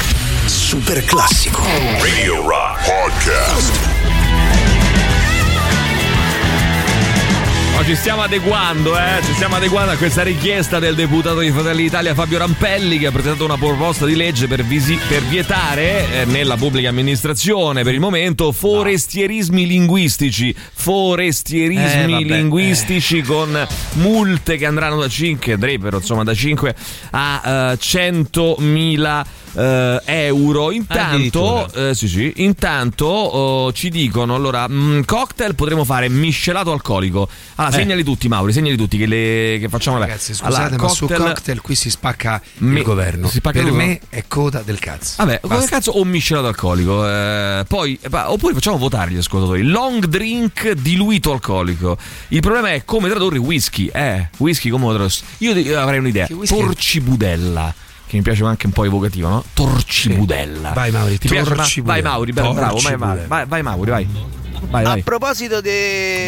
Super classico. Radio Rock Podcast. No, ci stiamo adeguando, eh? Ci stiamo adeguando a questa richiesta del deputato di Fratelli d'Italia Fabio Rampelli che ha presentato una proposta di legge per, visi- per vietare eh, nella pubblica amministrazione per il momento forestierismi linguistici. Forestierismi Eh, vabbè, linguistici con multe che andranno da 5, andrebbero insomma da 5 a eh, 100.000 eh, euro. Intanto, eh, sì, sì, intanto oh, ci dicono allora mm, cocktail potremo fare miscelato alcolico. Allora, Eh. segnali tutti, Mauri, segnali tutti che, le, che facciamo. vabbè. Ragazzi, scusate, Allora, ma su cocktail qui si spacca Me- il governo. spacca per tutto? me è coda del cazzo. Vabbè, come Basta. cazzo o miscelato alcolico? Eh, poi, eh, oppure facciamo votare gli ascoltatori. Long drink diluito alcolico. Il problema è come tradurre whisky. Eh, whisky come lo tradurre? Io avrei un'idea. È? Torcibudella. Che mi piace anche un po' evocativa, no? Torcibudella. Vai, Mauri, Ti torcibudella. Vai Mauri, bravo, bravo, vai, vai, Torcibudella. vai, vai vai. A proposito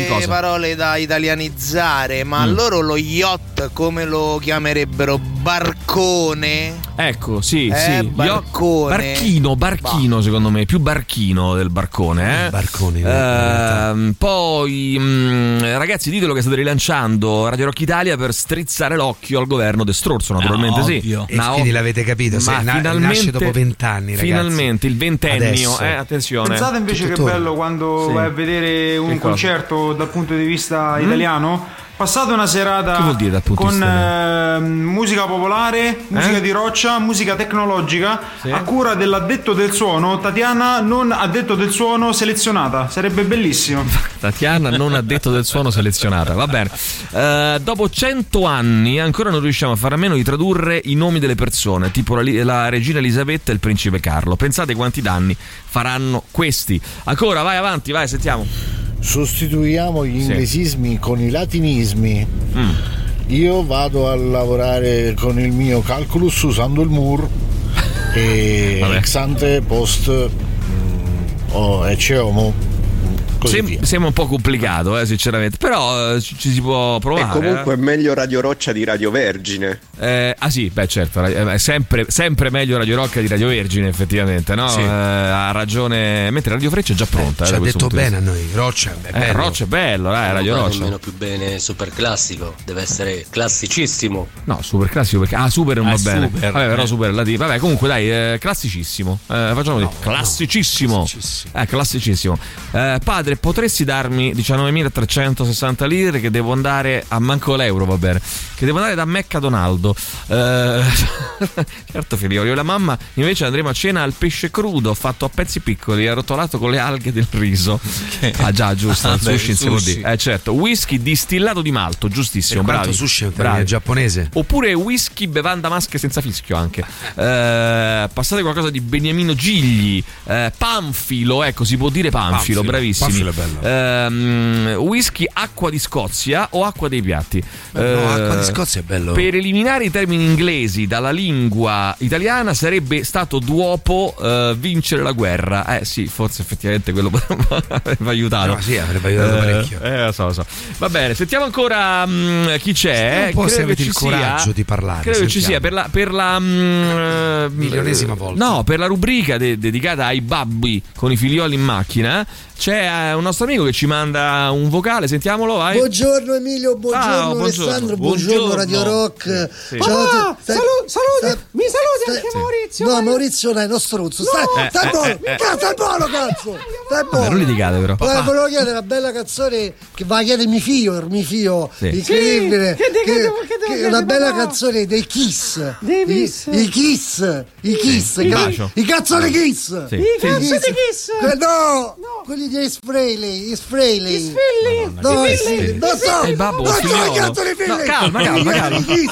cosa? parole da italianizzare, ma Mm. loro lo yacht come lo chiamerebbero? Barcone? Ecco, sì, Eh, sì. Barcone. Barchino, barchino secondo me, più barchino del barcone. Eh? Barconi, in Ehm, poi, mm, ragazzi, ditelo che state rilanciando Radio Rock Italia per strizzare l'occhio al governo de Strorzo, naturalmente Ah, sì. ovvio. E Ma quindi l'avete capito, ma na- finalmente, nasce dopo vent'anni, ragazzi. Finalmente, il ventennio, Adesso. eh, attenzione. Pensate invece che Tuttora. bello quando Sì. Vai a vedere un concerto dal punto di vista Mm? italiano. Passate una serata Che vuol dire con vista eh, musica popolare, musica Eh? di roccia, musica tecnologica Sì. a cura dell'addetto del suono, Tatiana non addetto del suono selezionata. Sarebbe bellissimo. Tatiana non ha detto del suono selezionata, va bene. Eh, dopo cento anni ancora non riusciamo a fare a meno di tradurre i nomi delle persone, tipo la, la regina Elisabetta e il principe Carlo. Pensate quanti danni faranno questi. Ancora, vai avanti, vai, sentiamo. Sostituiamo gli Sì. inglesismi con i latinismi. Mm. Io vado a lavorare con il mio calculus usando il MUR e Vabbè. ex ante post mm, o ecce homo. Così Sem- via. sembra un po' complicato, eh, sinceramente, però eh, ci, ci si può provare. E comunque è meglio Radio Roccia di Radio Vergine. eh. Eh, ah sì, beh certo, eh, è sempre, sempre meglio Radio Rock di Radio Vergine effettivamente, no? Sì. Eh, ha ragione, mentre Radio Freccia è già pronta. eh, Ci ha detto bene a noi. Roccia è Eh, bello. Roccia è bello, dai, Radio Non Roccia. nemmeno più bene super classico, deve essere classicissimo. No, super classico perché. Ah, super non Ah, va bene. super, Vabbè, però eh. super è latino. Vabbè, comunque dai, eh, classicissimo. Eh, facciamo così. classicissimo. Eh, classicissimo. Eh, padre, potresti darmi 19.360 lire che devo andare a manco l'euro, va bene. Che devo andare da Mecca Donaldo. Eh, certo, figliolo. Io e la mamma invece andremo a cena al pesce crudo fatto a pezzi piccoli, arrotolato con le alghe del riso. Ah, già, giusto. Ah, il beh, sushi, sushi. Eh, certo. Whisky distillato di malto, giustissimo. Per bravi. sushi bravi. giapponese. Oppure whisky bevanda maschera senza fischio anche. Eh, passate qualcosa di Beniamino Gigli. Eh, Panfilo, ecco, si può dire Panfilo, Panfilo. bravissimi. Panfilo è bello. Ehm, whisky acqua di Scozia o acqua dei piatti. No, Eh, acqua di Scozia è bello. Per eliminare i termini inglesi dalla lingua italiana sarebbe stato duopo eh, vincere la guerra. Eh sì, forse effettivamente quello avrebbe aiutato. No, sì, avrebbe aiutato Eh, parecchio. Eh, lo so, lo so. Va bene, sentiamo ancora mm, chi c'è. Un po' se Credo avete che il ci sia- coraggio di parlare, Credo che ci sentiamo. sia per la, per la eh, Milionesima volta. No, per la rubrica de- dedicata ai babbi con i figlioli in macchina. C'è eh, un nostro amico che ci manda un vocale, sentiamolo, vai. Buongiorno Emilio, buongiorno Ciao, buongiorno. Alessandro, buongiorno, Buongiorno. Radio Rock. Sì. Ciao a Papà, tutti. Stai- salu- saluti, stai- mi saluti stai- anche Maurizio. No, vai. Maurizio non è nostro ruzzo. Stai, Eh, stai eh, buono. eh, eh. Cazzo, stai buono, cazzo. Stai Vabbè, non buono. litigate però. Eh, volevo chiedere una bella canzone che va a chiedere mi fio, mi fio, Sì. incredibile. Sì, che- che devo- che devo che una bella papà? canzone dei Kiss. Dei I, Kiss. i Kiss, i Kiss, Il i- bacio. i cazzo di Kiss. Sì. I cazzo di Kiss. No, quelli di Israeli, Israeli. Gli sfilli. No, I sì, figli. non so, È il babbo non so che cazzo di figli. No, calma, calma, calma. i.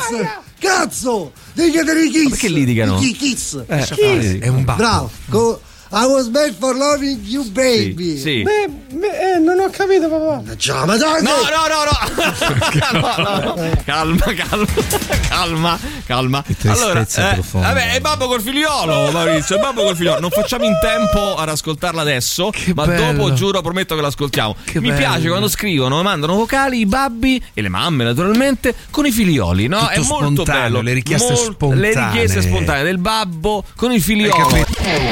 Cazzo, devi chiedere i Kiss. perché litigano? I Kiss. Eh, Kiss. È un babbo. Bravo. I was made for loving you, baby. Sì, sì. Beh, beh, eh, non ho capito, papà. Ciao, ma dai, No, no, no, no. no, no, no. Calma, calma, calma, calma. Allora, tristezza profonda. vabbè, è babbo col figliolo, Maurizio, è babbo col figliolo. Non facciamo in tempo ad ascoltarla adesso, ma bello. dopo giuro, prometto che l'ascoltiamo. Che Mi bello. piace quando scrivono, mandano vocali i babbi e le mamme, naturalmente, con i figlioli, no? Tutto è molto spontaneo, bello. le richieste Mol- spontanee. Le richieste spontanee del babbo con i figlioli.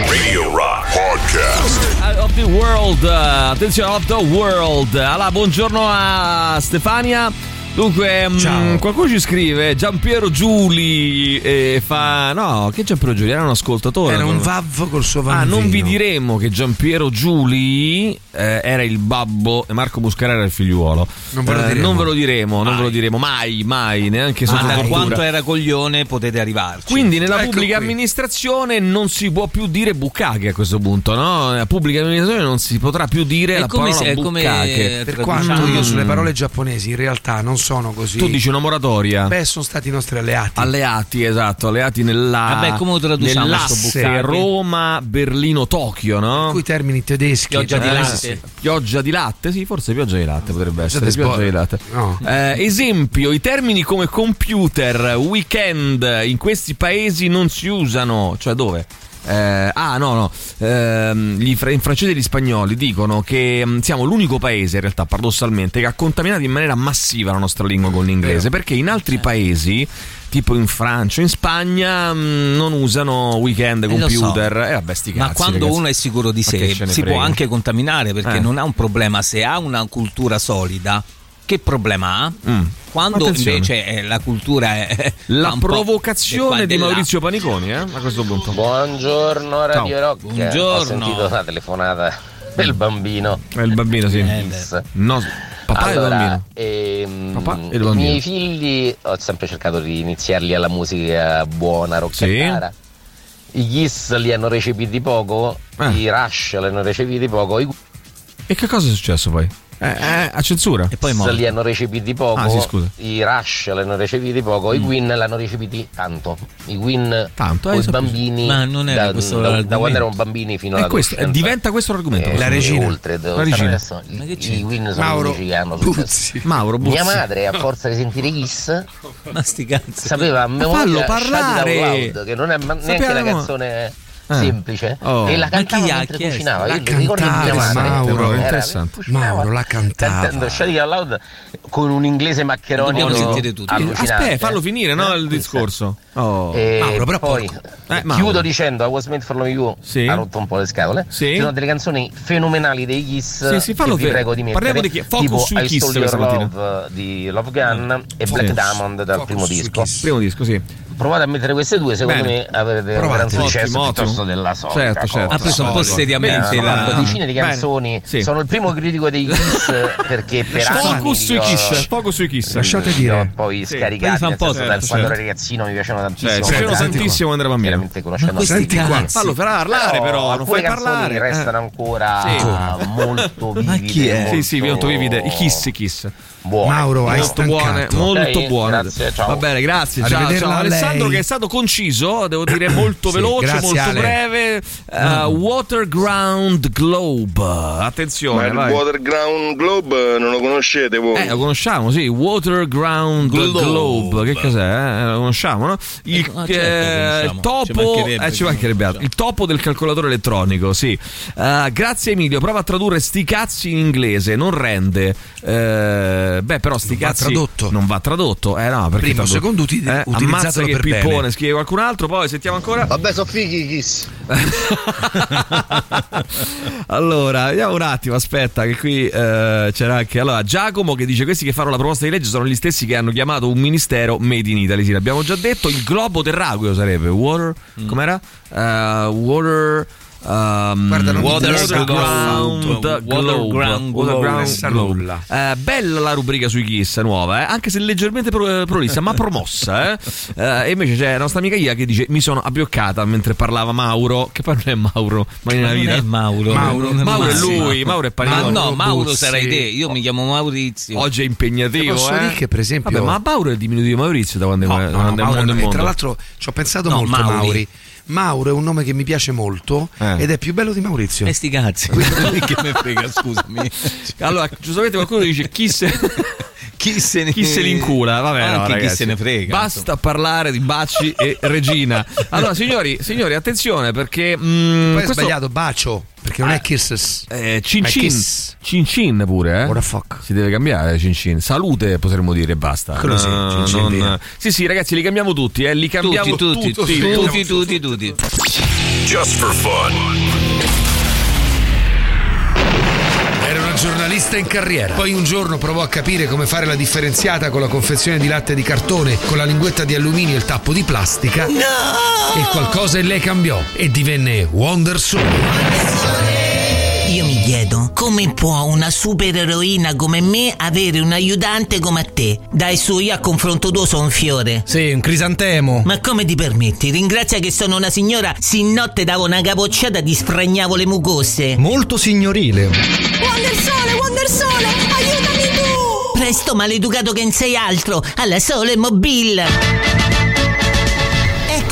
Radio Rock Podcast. Of the World, uh, attenzione, of the World. Allora, buongiorno a Stefania. Dunque, mm, qualcuno ci scrive Giampiero Giuli e fa no, che Giampiero Giuli era un ascoltatore. Era un Non- vav col suo Ah, vanvino. non vi diremo che Giampiero Giuli eh, era il babbo e Marco Muscarà era il figliuolo. Non ve lo Eh, diremo. non ve lo diremo, non ve lo diremo mai, mai, neanche sotto Ma da quanto era coglione potete arrivarci. Quindi nella Ecco pubblica qui. amministrazione non si può più dire bucacche a questo punto, no? Nella pubblica amministrazione non si potrà più dire È la come parola se- è come- bucacche. Per quanto io sulle parole giapponesi in realtà non sono così. Tu dici una moratoria? Beh, sono stati i nostri alleati. Alleati, esatto, alleati nella Vabbè, come lo traduciamo nell'asse? Roma, Berlino, Tokyo, no? Cui termini tedeschi. Pioggia di Eh, latte. sì. Pioggia di latte, sì, forse pioggia di latte potrebbe essere. Pioggia di latte. No. Eh, esempio, i termini come computer, weekend in questi paesi non si usano, cioè dove? Eh, ah no no Ehm, gli in francese e gli spagnoli dicono che mm, siamo l'unico paese in realtà paradossalmente che ha contaminato in maniera massiva la nostra lingua con l'inglese perché in altri paesi tipo in Francia in Spagna mm, non usano weekend Eh, computer e vabbè sti Ma cazzi, quando ragazzi. uno è sicuro di Ma sé si può frega. anche contaminare perché Eh. non ha un problema. Se ha una cultura solida, che problema ha? Mm. Quando Attenzione. invece eh, la cultura è La provocazione e di. Maurizio Paniconi, eh? A questo punto. Buongiorno Radio Ciao. Rock. Buongiorno. Ho sentito una telefonata del bambino. È il bambino, sì. Kiss. No, papà e il allora, bambino. ehm, Papà e il i bambino. miei figli ho sempre cercato di iniziarli alla musica buona, rockettara. I Kiss li hanno recepiti poco, Eh. i Rush li hanno recepiti poco, i E che cosa è successo poi? Eh, eh, a censura. E poi Kiss li hanno recepiti poco, Ah, sì, scusa. i Rush li hanno recepiti poco, i Queen l'hanno recepiti tanto. I Queen Tanto, eh, con i sapevo. bambini Ma non era da, questo da- da quando erano bambini fino E questo, diventa questo l'argomento. Eh. La regina. Oltre, La regina. adesso, Ma che i, c'è? i Queen sono Mauro gli unici che hanno. Buzzi. Mauro Buzzi. Mia madre, a forza di sentire Kiss, Ma sti cazzi. sapeva a fallo memoria parlare. Out Loud, che non è neanche una canzone Eh. Semplice, Oh. e la cantava chi mentre chiesto? cucinava. La Io mi ricordo di mia madre. Mauro, era- interessante. cucinava Mauro la cantava. Cantando Loud con un inglese maccheronico Dobbiamo sentire tutti. Aspetta, fallo finire, no? Il discorso. Oh. E Mauro, però poi Eh, Mauro. chiudo dicendo I Was Made for Love You Sì. ha rotto un po' le scatole. Sì. Ci sono delle canzoni fenomenali dei Kiss Sì, sì, fallo che vi prego di mettere. parliamo di chi- focus tipo I Kiss Stole Your. Love di Love Gun e Focus. Black Diamond dal Focus primo disco. Kiss. Primo disco, sì. Provate a mettere queste due, secondo Bene. me avrete un gran successo Ottimo, piuttosto della solita. Certo, certo. Ha preso un po' seriamente Ho la... decine di Bene. canzoni. Sono il primo critico dei Kiss perché per anni Focus sui Kiss, focus sui Kiss. Lasciate dire. poi scaricati Poi fa un nel po' senso, certo, da quando certo. ero ragazzino mi piacevano tantissimo. Cioè, piacevano tantissimo quando era bambino. veramente conoscendo questi Senti qua. cazzi. Fallo parlare, però, non fai parlare. restano Eh. ancora Sì. molto vivide Ma chi è? molto Sì, sì, molto vivide. I Kiss, i Kiss. Buone. Mauro, hai molto buone, stancato. molto Ok, buone. grazie, ciao. Va bene, grazie. Ciao, ciao. Alessandro lei. che è stato conciso, devo dire molto Sì, veloce, grazie, molto Ale. breve. Uh, Waterground Globe. Attenzione, Ma il. Waterground Globe non lo conoscete voi? Eh, lo conosciamo, sì, Waterground Globe. Globe. Che cos'è? Eh, lo conosciamo, no? Il, Eh, certo eh. Ci topo, mancherebbe eh, ci che mancherebbe altro. Il topo del calcolatore elettronico, sì. Eh, grazie Emilio, prova a tradurre sti cazzi in inglese, non rende. Eh, beh, però sti Non va cazzi tradotto. non va tradotto. Eh no, perché Primo, tradu- secondo, uti- eh, che per pippone, bene. scrive qualcun altro, poi sentiamo ancora. Vabbè, sono fighi Kiss. allora, vediamo un attimo, aspetta, che qui eh, c'era anche. Allora, Giacomo che dice: Questi che fanno la proposta di legge sono gli stessi che hanno chiamato un ministero made in Italy. Sì, l'abbiamo già detto. Il globo terraqueo sarebbe water. Mm. Com'era? Eh, water. Um, Guarda, non globe. Waterground Waterground globe. Nulla. Eh, bella la rubrica sui Kiss nuova, eh? anche se leggermente pro- prolissa, ma promossa. Eh? Eh, e invece c'è la nostra amica Ia che dice: Mi sono abbioccata mentre parlava Mauro, che poi non è Mauro, ma in Ma una non vita. è Mauro. Mauro, non Mauro è Massimo. lui, Mauro è Ma Paniconi. no, Mauro sarai te. Io mi chiamo Maurizio. Oggi è impegnativo. Posso eh? dire che, per esempio- Vabbè, ma Mauro è diminuito di Maurizio da quando, No, è, no, da no, quando è Mauro mondo è- e mondo. tra l'altro ci ho pensato No, molto Mauri. Mauri. Mauro è un nome che mi piace molto Eh. ed è più bello di Maurizio. E sti cazzi. che me frega, scusami. Allora, giustamente qualcuno dice chi se, Chi se ne chi se li incula. Vabbè, no, Anche chi ragazzi. se ne frega. Basta parlare di baci e regina. Allora, signori, signori, attenzione perché. mm, Poi hai questo- sbagliato, bacio, perché non Eh. è kisses. Eh, cin cin. kiss. Cin cin pure, eh? What the fuck? Si deve cambiare cin cin. Salute potremmo dire e basta. Quello sì, cin cin non- via. Sì, sì, ragazzi, li cambiamo tutti, eh? Li cambiamo Tutti, tutti, tutti, tutti, tutti, tutti. Just for fun. Giornalista in carriera. Poi un giorno provò a capire come fare la differenziata con la confezione di latte di cartone, con la linguetta di alluminio e il tappo di plastica. No! E qualcosa in lei cambiò e divenne Wonder Sole. Chiedo, come può una supereroina come me avere un aiutante come a te? Dai su, io a confronto tuo sono un fiore. Sì, un crisantemo. Ma come ti permetti? Ringrazia che sono una signora, se notte davo una capocciata ti sfragnavo le mucose. Molto signorile. Wonder Sole, Wonder Sole, aiutami tu! Presto, maleducato che non sei altro, alla sole mobile.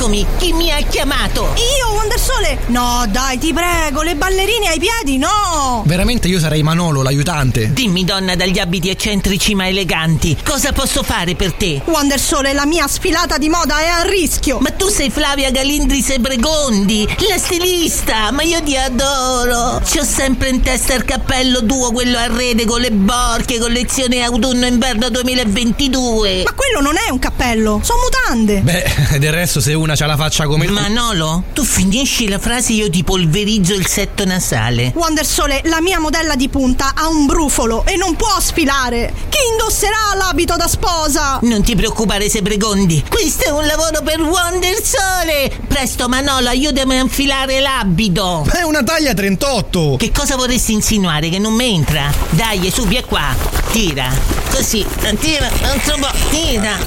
Eccomi, chi mi ha chiamato? Io, Wonder Sole? No, dai, ti prego, le ballerine ai piedi, no! Veramente io sarei Manolo, l'aiutante. Dimmi, donna dagli abiti eccentrici ma eleganti, cosa posso fare per te? Wonder Sole, la mia sfilata di moda è a rischio! Ma tu sei Flavia Galindri Sebregondi, la stilista, ma io ti adoro! C'ho sempre in testa il cappello tuo, quello a rete con le borchie, collezione autunno-inverno 2022. Ma quello non è un cappello, sono mutande! Beh, del resto se una c'ha la faccia come Manolo, tu finisci la frase io ti polverizzo il setto nasale. Wonder Sole, la mia modella di punta ha un brufolo e non può sfilare! Chi indosserà l'abito da sposa? Non ti preoccupare Sebregondi, questo è un lavoro per Wonder Sole! Presto Manolo, aiutami a infilare l'abito! È una taglia 38! Che cosa vorresti insinuare? Che non mi entra? Dai, su, via qua! Tira! Così, tira, un po', tira!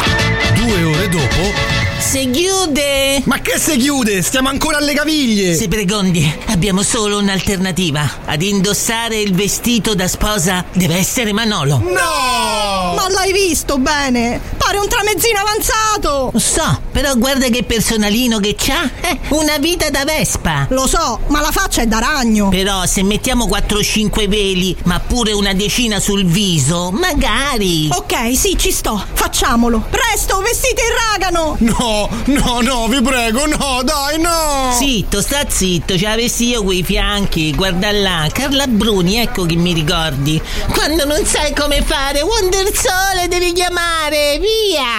Due ore dopo si chiude! Ma che si chiude? Stiamo ancora alle caviglie! Sebregondi, abbiamo solo un'alternativa. Ad indossare il vestito da sposa deve essere Manolo. No! Ma l'hai visto bene? Pare un tramezzino avanzato! Lo so, però guarda che personalino che c'ha. Eh, una vita da Vespa. Lo so, ma la faccia è da ragno. Però se mettiamo 4-5 veli, ma pure una decina sul viso, magari. Ok, sì, ci sto. Facciamolo. Presto, vestiti in ragano! No! no, no, vi prego, no, dai, no! Zitto, sta zitto, ce l'avessi io quei fianchi, guarda là, Carla Bruni, ecco che mi ricordi. Quando non sai come fare, Wonder Sole devi chiamare, via!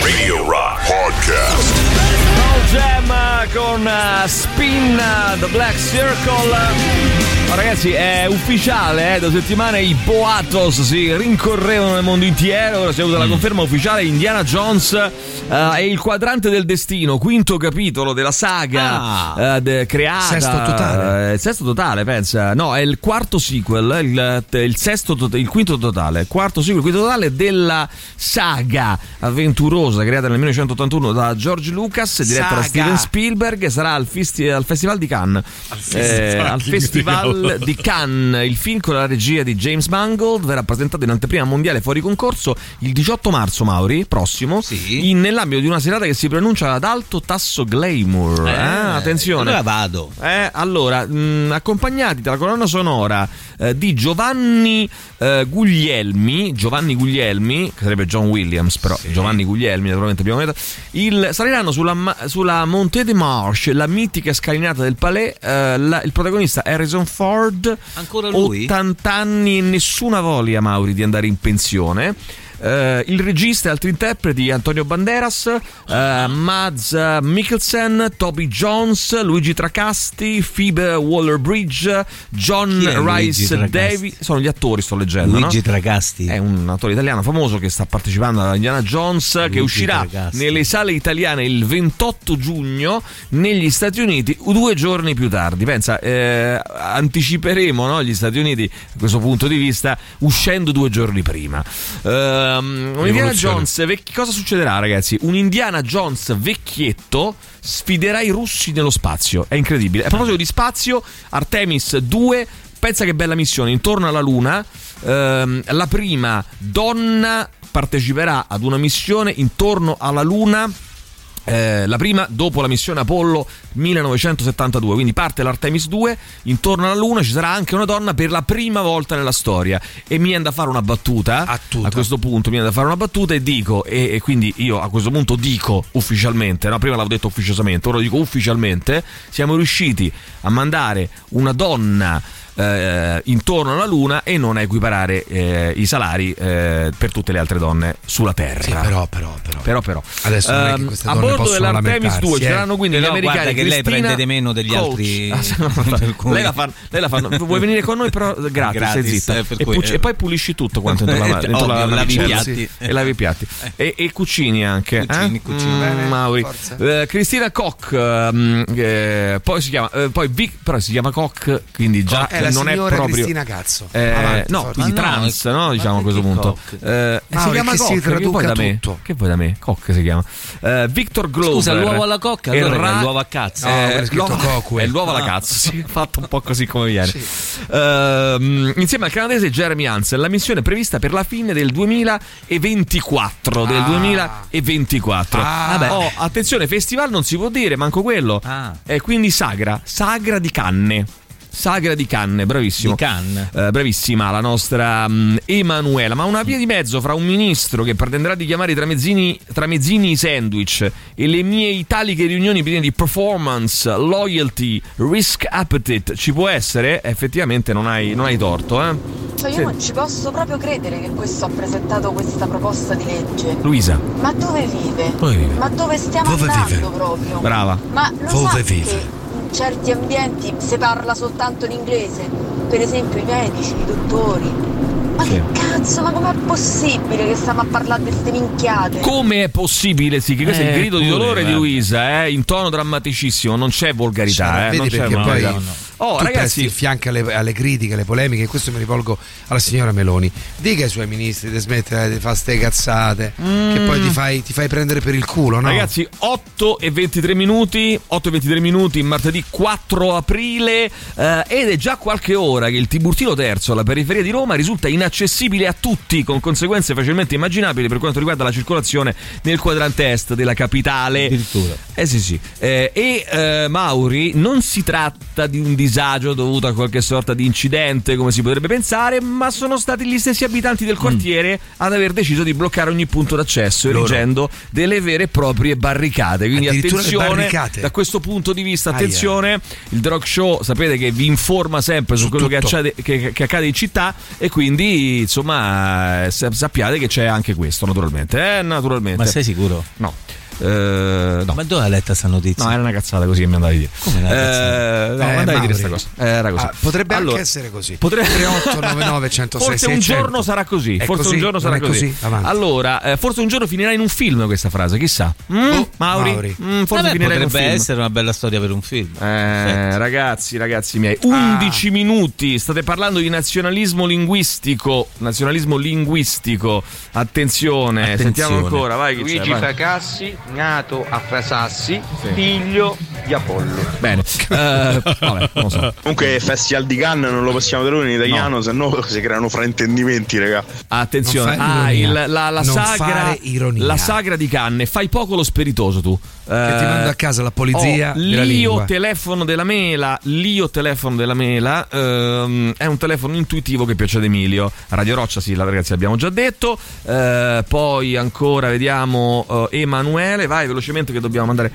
Radio Rock Podcast. Jam con uh, Spin uh, The Black Circle. Ragazzi, è ufficiale, eh, da settimane i Boatos si rincorrevano nel mondo intero. Ora si è avuta la conferma ufficiale: Indiana Jones uh, è il quadrante del destino, quinto capitolo della saga Ah. uh, de- creata. Sesto totale. eh, il sesto totale, pensa. No, è il quarto sequel, il, il sesto, il quinto totale. Quarto sequel, quinto totale della saga avventurosa creata nel 1981 da George Lucas, diretta da Saga. Steven Spielberg. Sarà al, festi- al Festival di Cannes. Eh, al Festival di Cannes. Il film con la regia di James Mangold verrà presentato in anteprima mondiale fuori concorso il 18 marzo, Mauri, prossimo, in- nell'ambito di una serata che si pronuncia ad alto tasso glamour. Eh, Eh, attenzione. allora vado. Eh, allora, mh, accompagnati dalla colonna sonora eh, di Giovanni eh, Guglielmi, Giovanni Guglielmi, che sarebbe John Williams, però Giovanni Guglielmi, naturalmente abbiamo detto, il, saliranno sulla, sulla Monte de Marche, la mitica scalinata del Palais, eh, la- il protagonista Harrison Ford, Ancora lui? 80 anni e nessuna voglia, Mauri, di andare in pensione. Eh, il regista e altri interpreti Antonio Banderas, eh, Mads Mikkelsen, Toby Jones, Luigi Tracasti, Phoebe Waller-Bridge, John Rice? Davis. Sono gli attori, sto leggendo. Luigi no? Tracasti. È un attore italiano famoso che sta partecipando a Indiana Jones, che Luigi uscirà Tracasti. nelle sale italiane il 28 giugno, negli Stati Uniti due giorni più tardi. Pensa, eh, anticiperemo no, gli Stati Uniti da questo punto di vista uscendo due giorni prima. Ehm, un Indiana. Jones, vecchi- cosa succederà ragazzi? Un Indiana Jones vecchietto sfiderà i russi nello spazio. È incredibile. A proposito di spazio, Artemis 2 pensa che bella missione intorno alla Luna. ehm, la prima donna parteciperà ad una missione intorno alla Luna. Eh, la prima dopo la missione Apollo 1972, quindi parte l'Artemis 2, intorno alla Luna ci sarà anche una donna per la prima volta nella storia e mi viene da fare una battuta a questo punto mi viene da fare una battuta e dico e, e quindi io a questo punto dico ufficialmente, no? prima l'avevo detto ufficiosamente, ora dico ufficialmente, siamo riusciti a mandare una donna eh, intorno alla Luna e non a equiparare eh, i salari eh, per tutte le altre donne sulla Terra. Sì, però, però, però. Però, però. Adesso non è che queste a bordo dell'Artemis lamentarsi, 2 ci eh. saranno quindi Però gli americani guarda che lei prende di meno degli Coach. altri- Ah, no, no, lei, la fa, lei la fa vuoi venire con noi però gratis, Gratis, zitta eh, e, cui- puc- e poi pulisci tutto quanto dentro la, Eh, dentro la ovvio, lavi i navicella. piatti. e lavi i piatti e, e cucini anche Cucini, eh? cucini. Mm, Bene, Mauri. Eh, Cristina Koch ehm, eh, poi si chiama eh, poi Vic, però si chiama Koch quindi già la non è signora proprio Cristina Cazzo. eh, Avanti, no, quindi Ma no, trans, no, diciamo a questo punto. Eh, si chiama perché si che vuoi traduca da me? tutto. Che vuoi da me? Koch si chiama. Eh, Victor Glover. Scusa, l'uovo alla cocca, allora Ra- è l'uovo a cazzo. Eh, No, scritto l'uovo- Coque. È l'uovo alla Ah. cazzo, sì, fatto un po' così come viene. Ehm, insieme al canadese Jeremy Hansen, la missione è prevista per la fine del 2024. Del 2024. Ah. Vabbè. Oh, attenzione, festival non si può dire, manco quello. Ah. E quindi sagra, sagra di canne. Sagra di canne, bravissimo. Di canne. Eh, bravissima la nostra mm, Emanuela, ma una via di mezzo fra un ministro che pretenderà di chiamare i tramezzini, tramezzini i sandwich e le mie italiche riunioni piene di performance, loyalty, risk appetite ci può essere? Effettivamente non hai, non hai torto, eh? Cioè io Sì. non ci posso proprio credere che questo ha presentato questa proposta di legge. Luisa, Ma dove vive? Dove vive? Ma dove stiamo Dove andando vive? proprio? brava. Ma lo Dove sa vive? Certi ambienti si parla soltanto in inglese? Per esempio i medici, i dottori. Ma Sì. che cazzo, ma com'è possibile che stiamo a parlare di queste minchiate? Come è possibile, sì, che questo è il Eh, grido di dolore di guarda. Luisa, eh, in tono drammaticissimo, non c'è volgarità, eh, Vedi non c'è perché poi volgarità. Oh, tu ragazzi, il fianco alle, alle critiche, alle polemiche, e questo mi rivolgo alla signora Meloni. Dica ai suoi ministri di smettere di fare ste cazzate, che poi ti fai, ti fai prendere per il culo, no? Ragazzi, 8 e 23 minuti, 8 e 23 minuti, martedì 4 aprile, eh, ed è già qualche ora che il Tiburtino Terzo alla periferia di Roma risulta inaccessibile a tutti, con conseguenze facilmente immaginabili per quanto riguarda la circolazione nel quadrante est della capitale. Addirittura. Eh sì sì. Eh, e eh, Mauri, non si tratta di un disagio dovuto a qualche sorta di incidente, come si potrebbe pensare, ma sono stati gli stessi abitanti del quartiere ad aver deciso di bloccare ogni punto d'accesso, Loro. erigendo delle vere e proprie barricate. Quindi attenzione barricate? da questo punto di vista, attenzione, il The Rock Show sapete che vi informa sempre su, Su quello che accade, che- che accade in città e quindi insomma eh, sa- sappiate che c'è anche questo naturalmente. Eh, naturalmente. Ma sei sicuro? No. Eh, no. Ma dove hai letta sta notizia? No, era una cazzata così che mi andavi a dire. Come una cazzata? Eh, no, Eh, mi andavi a dire questa cosa. Eh, era così. Ah, potrebbe Allora, anche essere così. Potrebbe 3899 106 Forse un 600. giorno sarà così. È forse così? un giorno sarà così. così? Avanti. Allora, eh, forse un giorno finirà in un film questa frase, chissà. Mm? Oh, Mauri? Mauri. Mm, forse Vabbè, finirà in un potrebbe film. essere una bella storia per un film. Eh, ragazzi, ragazzi miei, Ah. 11 minuti. State parlando di nazionalismo linguistico. Nazionalismo linguistico. Attenzione, Attenzione. sentiamo ancora. Vai, chi c'è, Luigi vai. Nato a Frasassi, figlio di Apollo. Bene, Eh, vabbè, non lo so. Comunque, Festival di Cannes non lo possiamo tradurre in italiano, se no si creano fraintendimenti, raga. Attenzione, ah, il- la, la sagra, la sagra di canne. Fai poco lo spiritoso tu. Che ti mando a casa la polizia oh, l'io lingua. telefono della mela. L'io telefono della mela ehm, è un telefono intuitivo che piace ad Emilio. Radio Roccia, sì, la- ragazzi, l'abbiamo già detto. Eh, poi ancora vediamo eh, Emanuele. Vai velocemente che dobbiamo mandare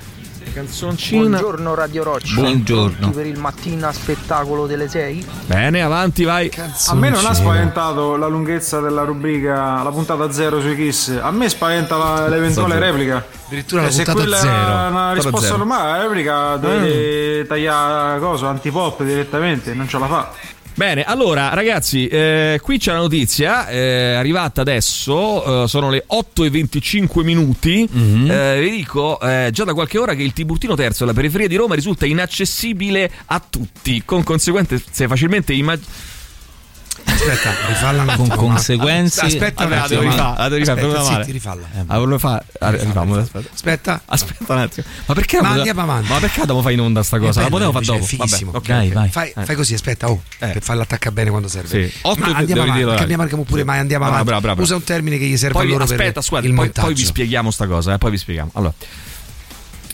canzoncina. Buongiorno Radio Roccia. Buongiorno. Per il mattina spettacolo delle 6? Bene, avanti, vai. A me non ha spaventato la lunghezza della rubrica, la puntata zero sui Kiss. A me spaventa la- l'eventuale Zero. replica. Addirittura la E se puntata quella zero. è una risposta zero. normale, la replica deve tagliare cosa, antipop direttamente, non ce la fa. Bene, allora ragazzi, eh, qui c'è la notizia, è arrivata adesso, eh, sono le 8 e 25 minuti, Mhm. Eh, vi dico eh, già da qualche ora che il Tiburtino Terzo alla periferia di Roma risulta inaccessibile a tutti, con conseguenze facilmente immaginabili. Aspetta, rifalla un Con attimo. conseguenze- Aspetta un devo attimo. rifare, la devo rifare, Aspetta, è venuta male. zitti, rifalla. Ah, volevo fare- ah, rifamo, aspetta. Aspetta. Aspetta un attimo. Ma perché Ma andiamo avanti. Ma perché dobbiamo fare in onda sta cosa? Eh, La potevo fare dopo. Vabbè, ok, Dai, ok. vai. Fai, Eh. fai così, aspetta, oh, per farla attaccare bene quando serve. Sì. Otto Ma andiamo devi avanti, perché abbiamo pure, ma andiamo Ah, avanti. Usa un termine che gli serve Poi loro aspetta, per scusa, il poi, montaggio. poi vi spieghiamo sta cosa, eh, poi vi spieghiamo. Allora,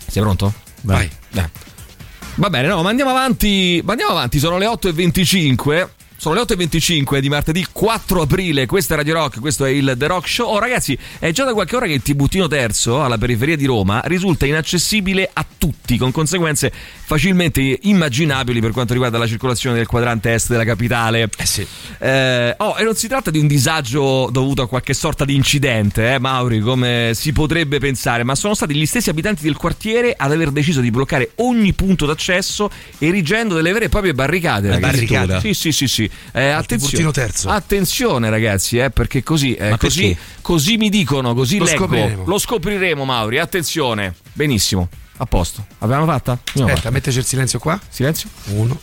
sei pronto? Vai. Eh. Va bene, no, ma andiamo avanti. Ma andiamo avanti, sono le 8 e 25. Sono le 8.25 di martedì 4 aprile, questa è Radio Rock, questo è il The Rock Show. Oh ragazzi, è già da qualche ora che il Tibuttino Terzo, alla periferia di Roma, risulta inaccessibile a tutti, con conseguenze facilmente immaginabili per quanto riguarda la circolazione del quadrante est della capitale. Eh sì. Eh, oh, e non si tratta di un disagio dovuto a qualche sorta di incidente, eh, Mauri, come si potrebbe pensare, ma sono stati gli stessi abitanti del quartiere ad aver deciso di bloccare ogni punto d'accesso erigendo delle vere e proprie barricate. Barricate? Sì, sì, sì, sì. Eh, attenzione, attenzione ragazzi, eh, perché così, eh, così, così mi dicono, così Lo leggo. scopriremo. Lo scopriremo, Mauri. Attenzione. Benissimo. A posto. Abbiamo fatta? Abbiamo Aspetta, fatta. metteci il silenzio qua. Silenzio. Uno.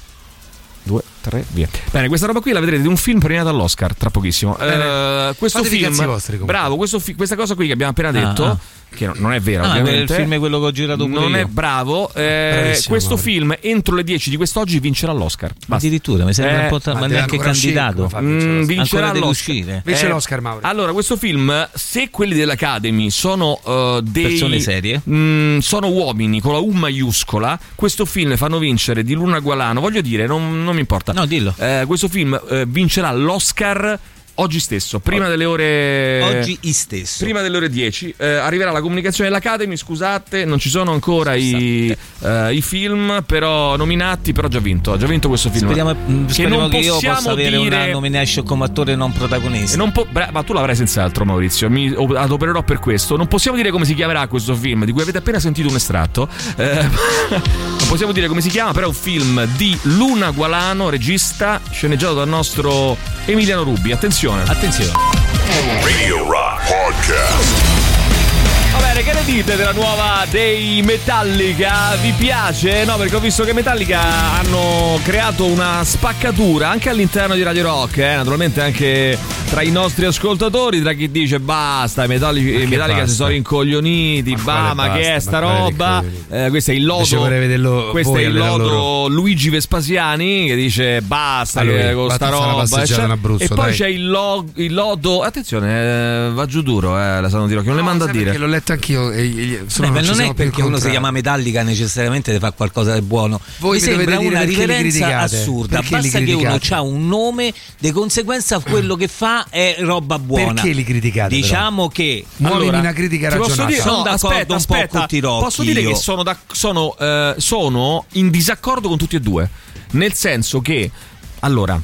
Due, tre, via. Bene, questa roba qui la vedrete di un film premiato all'Oscar tra pochissimo. Bene. Eh, questo Fatevi film, vostri, comunque. bravo, questo fi- questa cosa qui che abbiamo appena detto, Ah, ah. Che no- non è vera, Ah, ovviamente. il film è quello che ho girato pure Non io. è bravo. eh, questo Mauri. film entro le 10 di quest'oggi vincerà l'Oscar. Basta. Addirittura, mi sembra Eh, un po' tra- ma neanche candidato. a Mm, vincerà l'Oscar. uscire. Vince l'Oscar, Mauri. Allora, questo film, se quelli dell'Academy sono eh, dei Persone serie? Mm, sono uomini con la U maiuscola, questo film fanno vincere di Luna Gualano. Voglio dire, non, non mi importa. No, dillo. Eh, questo film eh, vincerà l'Oscar oggi stesso, prima delle ore Oggi stesso. Prima delle ore 10 eh, arriverà la comunicazione dell'Academy, scusate, non ci sono ancora i, eh, i film però nominati, però ha già vinto, ha già vinto questo film. Speriamo, mm, che speriamo non che io possa avere dire una nomination come attore non protagonista. non po- bra- ma tu l'avrai senz'altro, Maurizio. Mi adopererò per questo. Non possiamo dire come si chiamerà questo film, di cui avete appena sentito un estratto. Eh, non possiamo dire come si chiama, però è un film di Luna Gualano, regista, sceneggiato dal nostro Emiliano Rubi. Attenzione. Attenzione. Radio Rock Podcast. Bene, che ne dite della nuova dei Metallica? Vi piace? No, perché ho visto che Metallica hanno creato una spaccatura anche all'interno di Radio Rock, eh? naturalmente anche tra i nostri ascoltatori, tra chi dice basta, i Metallica, Metallica si sono rincoglioniti, Ma bah, ma che è sta roba? Eh, questo è il lodo, questo è il lodo Luigi Vespasiani che dice basta lui, che con sta roba. Abruzzo, e poi dai. c'è il, lo- il lodo, attenzione, eh, va giù duro, eh, la sanno dire che non le No, manda a dire. L'ho letto anch'io. E, e, solo Beh, non siamo è perché uno si chiama Metallica necessariamente deve fare qualcosa di buono. Voi Mi sembra una riverenza assurda. Perché Basta che uno ha un nome, di conseguenza quello che fa è roba buona. Perché li criticate, Diciamo che Muovimi allora, una critica ragionata. dire, Sono no, d'accordo aspetta, un po' aspetta, con Tirocchi Posso dire io. che sono, da- sono, eh, sono in disaccordo con tutti e due. Nel senso che, allora,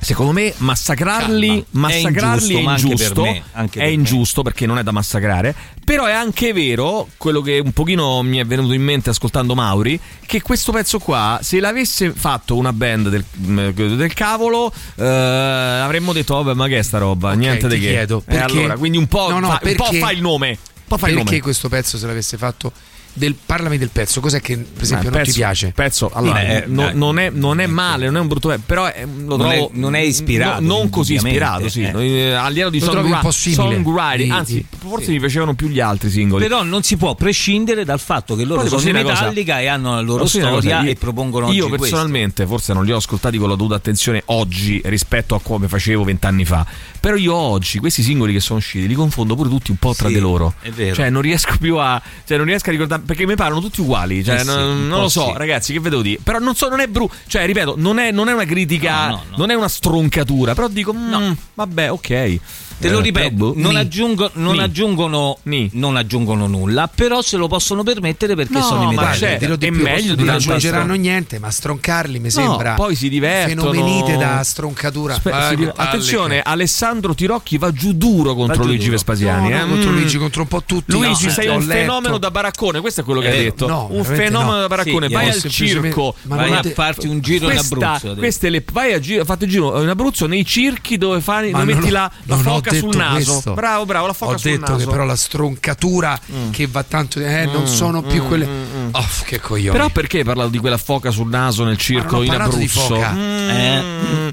secondo me massacrarli, Calma. massacrarli È è ingiusto, anche ingiusto. per me, è ingiusto perché non è da massacrare. Però è anche vero, quello che un pochino mi è venuto in mente ascoltando Mauri, che questo pezzo qua, se l'avesse fatto una band del, mm, del cavolo, eh, avremmo detto, vabbè, ma che è sta roba? Ok, Niente di che. chiedo, E perché- allora, quindi un po', No, no, fa, un po' perché- fa il nome. Un po' fa il Perché nome. questo pezzo se l'avesse fatto del, parlami del pezzo, cos'è che per esempio Eh, non pezzo- ti piace? Pezzo, allora, Eh, no- dai. non, è, non è male, non è un brutto pezzo, però è- lo Non è- trovo non è ispirato, no- non così ispirato, sì. eh. Eh, a livello di songwriting, anzi, forse sì. mi piacevano più gli altri singoli. Però non si può prescindere dal fatto che loro Poi sono una cosa? Metallica e hanno la loro storia cosa? Io- e propongono Io oggi personalmente, forse non li ho ascoltati con la dovuta attenzione oggi rispetto a come facevo vent'anni fa. Però io oggi questi singoli che sono usciti li confondo pure tutti un po' tra Sì, di loro. è vero. Cioè, non riesco più a. Cioè, non riesco a ricordare. Perché mi parlano tutti uguali. Cioè, Eh sì, non, non lo so, sì. ragazzi, che vedevo dire. Però non so, non è brutto. Cioè, ripeto, non è, non è una critica, No, no, no. non è una stroncatura. Però dico, mm, vabbè, ok. Te lo Eh, ripeto, boh, non, aggiungo- non aggiungono, non aggiungono nulla, però se lo possono permettere perché No, sono i c'è- dirò di è più, meglio di non aggiungeranno stron- niente, ma stroncarli mi No, sembra poi si divertono. fenomenite da stroncatura. Aspe- Vai, si Metallica. attenzione, Alessandro Tirocchi va giù duro contro giù Luigi duro. Vespasiani. No, no, eh. contro Mm. Luigi, contro un po' tutti. Luigi, No, sei un letto. fenomeno da baraccone, questo è quello che Eh, hai detto. no, un fenomeno no. da baraccone. Vai al circo. ma Vai non a farti un giro in Abruzzo. adesso. queste le, vai a fate il giro in Abruzzo nei circhi dove, metti la, ho foca sul detto naso. questo. Bravo, bravo, la foca Ho sul detto naso. che però la stroncatura che va tanto eh, non sono più quelle oh, che coglioni Però perché hai parlato di quella foca sul naso nel circo ho in parlato di Abruzzo? foca. Mm, Eh,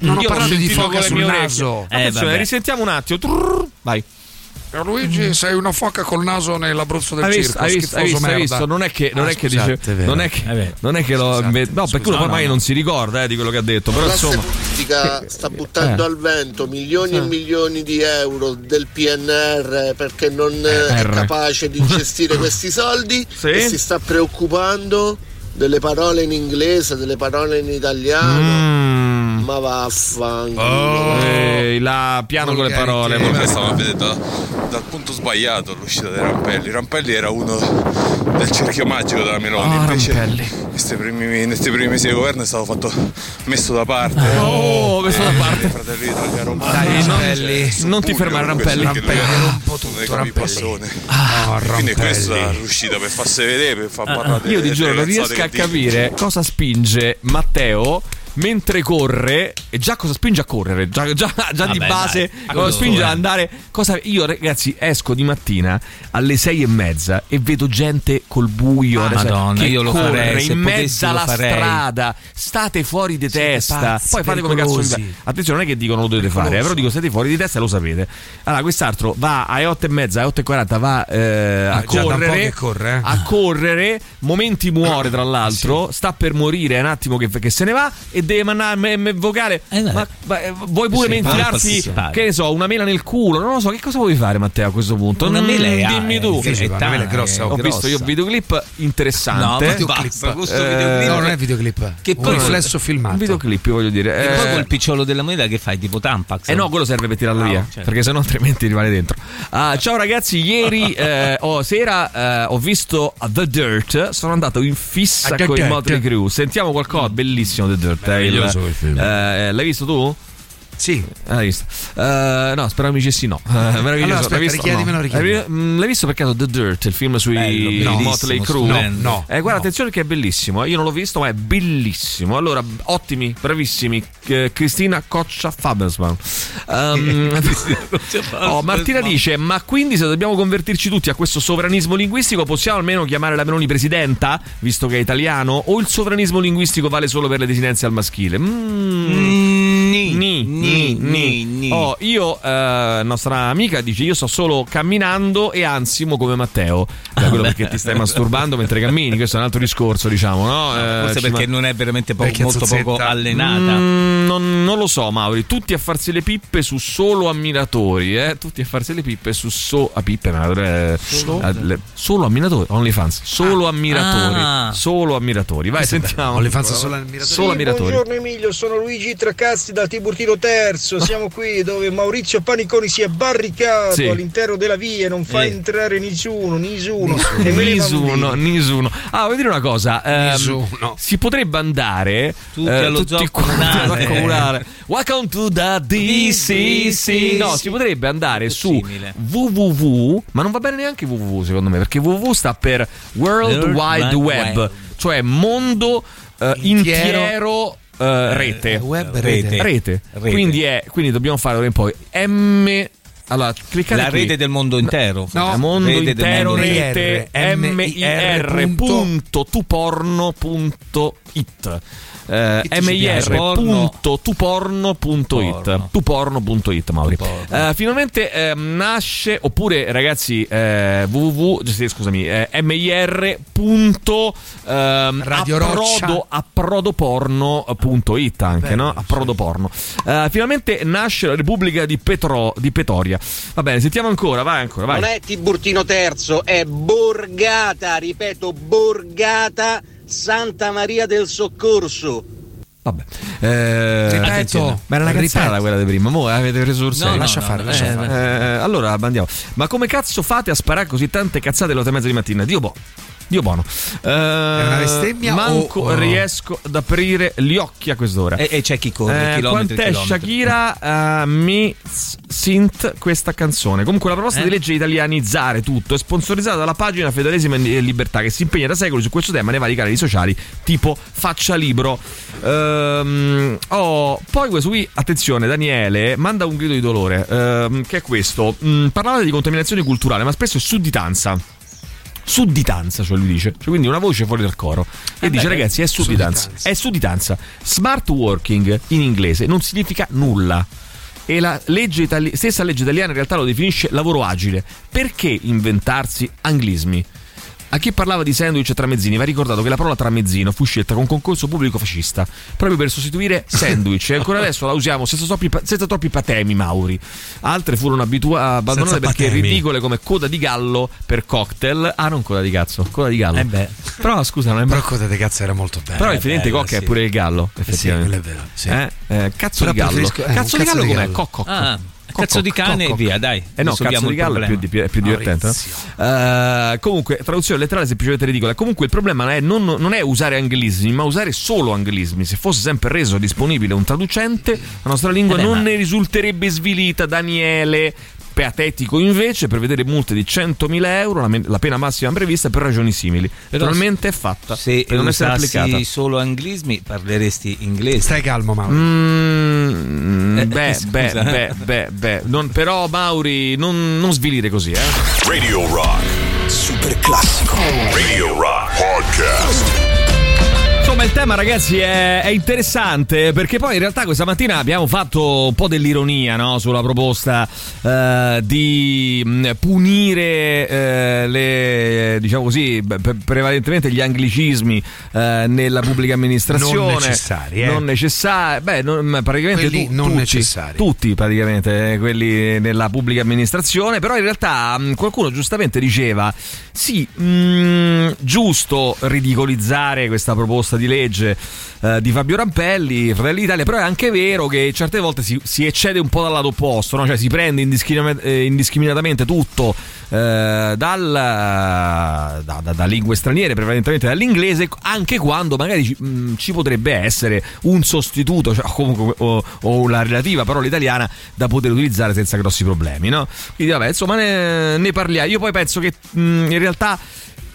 non ho parlato di foca sul naso. Eh, Attenzione, vabbè. risentiamo un attimo. Vai. Luigi, sei una foca col naso nell'Abruzzo del Hai visto, circo, hai visto, hai schifoso visto, hai merda. visto? Non è che, non Ah, è che scusate, dice. è. Non è che, È vero. non è che lo. Scusate, no, perché uno no, ormai no. non si ricorda eh, di quello che ha detto. Però La insomma. politica sta buttando Eh. al vento milioni e milioni di euro del PNR perché non eh, è capace di gestire questi soldi Sì. e si sta preoccupando delle parole in inglese, delle parole in italiano. Mm. Ma vaffanculo. Oh. Eh, la piano con le parole. Io me la stavo a vedere da- dal punto sbagliato l'uscita dei Rampelli. Rampelli era uno del cerchio magico della Meloni. Ah, Invece, Rampelli. questi primi, in questi primi mesi di governo è stato fatto messo da parte. Oh, messo da parte. Fratelli d'Italia Romano. Dai, non- Rampelli. non ti fermare, Rampelli. Rampelli Rampelli, era un po' tutto. Rampelli. Ah, Quindi Rampelli. questa è l'uscita per farsi vedere, per far parlare Io ti delle giuro, non ragazzate riesco a capire cosa spinge Matteo mentre corre e già cosa spinge a correre? Già, già- già di Vabbè, base dai, cosa spinge ad andare? Cosa, io ragazzi esco di mattina alle sei e mezza e vedo gente col buio Ah, Madonna, che io lo corre farei, in mezzo alla strada state fuori di testa. Pazzi, poi fate come cazzo vi attenzione non è che dicono lo dovete fare eh, però dico siete fuori di testa e lo sapete. Allora quest'altro va alle otto e mezza alle otto e quaranta va eh, a Ah, po' correre corre, eh. a correre, momenti muore tra l'altro, sta per morire, è un attimo che, che se ne va e deve mandare me, me vocale. ma, ma, eh, vuoi pure pare. che ne so, una mela nel culo? Non lo so, che cosa vuoi fare Matteo a questo punto? Una Mm, mela è- dimmi tu. è- una mela è grossa, Ho è visto io grossa. un videoclip interessante. No, ma basta, questo Eh, videoclip- No, non è videoclip. Che un poi- riflesso filmato. Un videoclip, voglio dire. E poi Eh, col picciolo della moneta che fai? Tipo Tampax? eh no, quello serve per tirarlo via, certo. perché sennò altrimenti rimane dentro. Ah, ciao ragazzi, ieri eh, ho- sera eh, ho visto The Dirt, sono andato in fissa con i. Motley Crue. Sentiamo qualcosa, bellissimo The Dirt. eh, il- quel film. eh, l'hai visto tu? Sì. Ah, L'hai visto? Eh, no, spero mi dicessi no. Eh, meraviglioso. Allora, aspetta, l'hai visto? richiedimelo, No. richiedimelo. L'hai, mm, l'hai visto per caso The Dirt, il film sui Bello, Motley Crue? stupendo. No, Eh, guarda, attenzione che è bellissimo. eh. Io non l'ho visto, ma è bellissimo. Allora, ottimi, bravissimi. Eh, Cristina Coccia Fabelsman. Um, oh, Martina dice: Ma quindi se dobbiamo convertirci tutti a questo sovranismo linguistico, possiamo almeno chiamare la Meloni presidenta, visto che è italiano? O il sovranismo linguistico vale solo per le desidenze al maschile? Mm. Ni, Ni, ni, ni. ni. Oh, io, eh, nostra amica dice: Io sto solo camminando e ansimo come Matteo. Beh, quello perché ti stai masturbando mentre cammini. Questo è un altro discorso, diciamo, no? Eh, Forse perché ma- non è veramente po- molto zozzetta. poco allenata. Mm, non, non lo so, Mauri. Tutti a farsi le pippe su solo ammiratori, eh? Tutti a farsi le pippe su so- a pippe, ma, eh, eh, le- solo ammiratori. OnlyFans, solo ammiratori. Ah. Solo ammiratori. Vai, sentiamo. OnlyFans solo ammiratori. Solo ammiratori. Buongiorno Emilio, sono Luigi Tracassi dal Tiburtino Terzo. Siamo qui dove Maurizio Paniconi si è barricato Sì. all'interno della via e non fa Eh. entrare nessuno, nessuno. E me ne Nisuno, Nisuno. Ah, vuoi dire una cosa? Ehm, si potrebbe andare Tutti allo zoo quanti comunale. allo comunale. Welcome to the DCC. No, si potrebbe andare su www, ma non va bene neanche www secondo me, perché www sta per World World Wide Wide Web, Web. cioè mondo eh, Intiero. Eh, rete. web rete. rete. Rete. Quindi, è, quindi dobbiamo fare ora in poi M. Allora, cliccate La qui. rete del mondo intero. No, mondo Rete intero mondo rete M-I-R mir punto tuporno.it eh, mir.tuporno.it tuporno.it Mauri. Eh, finalmente ehm, nasce oppure ragazzi eh, www scusami eh, mir punto ehm, Radio approdo, approdoporno.it anche no? approdoporno Eh, finalmente nasce la Repubblica di, Petro, di Petoria. Va bene sentiamo ancora vai ancora vai. Non è Tiburtino Terzo, è Borgata, ripeto, Borgata Santa Maria del Soccorso. Vabbè. Eh, Ripeto, ma era una cazzata quella di prima. Mo avete preso sul serio. no, lascia no, fare, no, lascia eh, fare. Eh, allora andiamo. Ma come cazzo fate a sparare così tante cazzate alle 8 e mezza di mattina? Dio boh. Dio buono. Eh, una bestemmia Manco o- riesco ad aprire gli occhi a quest'ora. E, e c'è chi corre, Eh, quant'è. Shakira eh, mi sint questa canzone comunque la proposta Eh? di legge italianizzare tutto è sponsorizzata dalla pagina Fedelesima e Libertà che si impegna da secoli su questo tema nei vari canali sociali tipo Faccia Libro Ehm, oh, poi questo qui attenzione Daniele manda un grido di dolore ehm, che è questo Mm, parlate di contaminazione culturale ma spesso è sudditanza sudditanza, cioè lui dice, cioè, quindi una voce fuori dal coro. E dice, ragazzi, è sudditanza. sudditanza. È sudditanza. Smart working in inglese non significa nulla. E la legge itali- stessa legge italiana in realtà lo definisce lavoro agile. Perché inventarsi anglismi? A chi parlava di sandwich e tramezzini va ricordato che la parola tramezzino fu scelta con concorso pubblico fascista proprio per sostituire sandwich e ancora adesso la usiamo senza troppi, senza troppi patemi Mauri. Altre furono abitua- abbandonate Senza perché patemi. ridicole come coda di gallo per cocktail. Ah, non coda di cazzo, coda di gallo. Eh beh. Però scusa, non è Però coda di cazzo era molto bella. però effettivamente bella, cocca è sì. pure il gallo, Eh sì, effettivamente. quello è vero, sì. Eh? Eh, cazzo Però di gallo. eh, un cazzo di cazzo gallo di com'è? gallo. Cocco. Ah, cazzo di cane e via, dai. Eh no, cazzo di gallo è più, di- è più divertente. no? Eh, comunque, traduzione letterale è semplicemente ridicola. Comunque, il problema è non, non è usare anglismi, ma usare solo anglismi. Se fosse sempre reso disponibile un traducente, la nostra lingua Eh beh, non ma- ne risulterebbe svilita. Daniele. Patetico invece prevedere multe di 100.000 euro, la, me- la pena massima prevista per ragioni simili. Naturalmente è fatta Se per non essere applicata. solo anglismi parleresti inglese. Stai calmo, Mauro. Mm, Eh, beh, scusa. beh, beh, beh, beh. Non- però Mauri, non, non svilire così, eh. Radio Rock. Super classico. Radio Rock Podcast. Insomma, il tema, ragazzi, è, è interessante perché poi in realtà questa mattina abbiamo fatto un po' dell'ironia no? sulla proposta eh, di mh, punire eh, le, diciamo così, pre- prevalentemente gli anglicismi eh, nella pubblica amministrazione. Non necessari, eh. Non necessari, beh, non- praticamente tu- non tutti, necessari. tutti praticamente eh, quelli nella pubblica amministrazione, però in realtà mh, qualcuno giustamente diceva sì, mh, giusto ridicolizzare questa proposta di legge eh, di Fabio Rampelli, Fratelli d'Italia, però è anche vero che certe volte si, si eccede un po' dal lato opposto, no? cioè si prende indiscrimi- eh, indiscriminatamente tutto eh, dal, da, da- da lingue straniere, prevalentemente dall'inglese, anche quando magari ci, mh, ci potrebbe essere un sostituto, cioè, comunque o, o la relativa parola italiana da poter utilizzare senza grossi problemi. No? Quindi vabbè, insomma, ne, ne parliamo. Io poi penso che mh, in realtà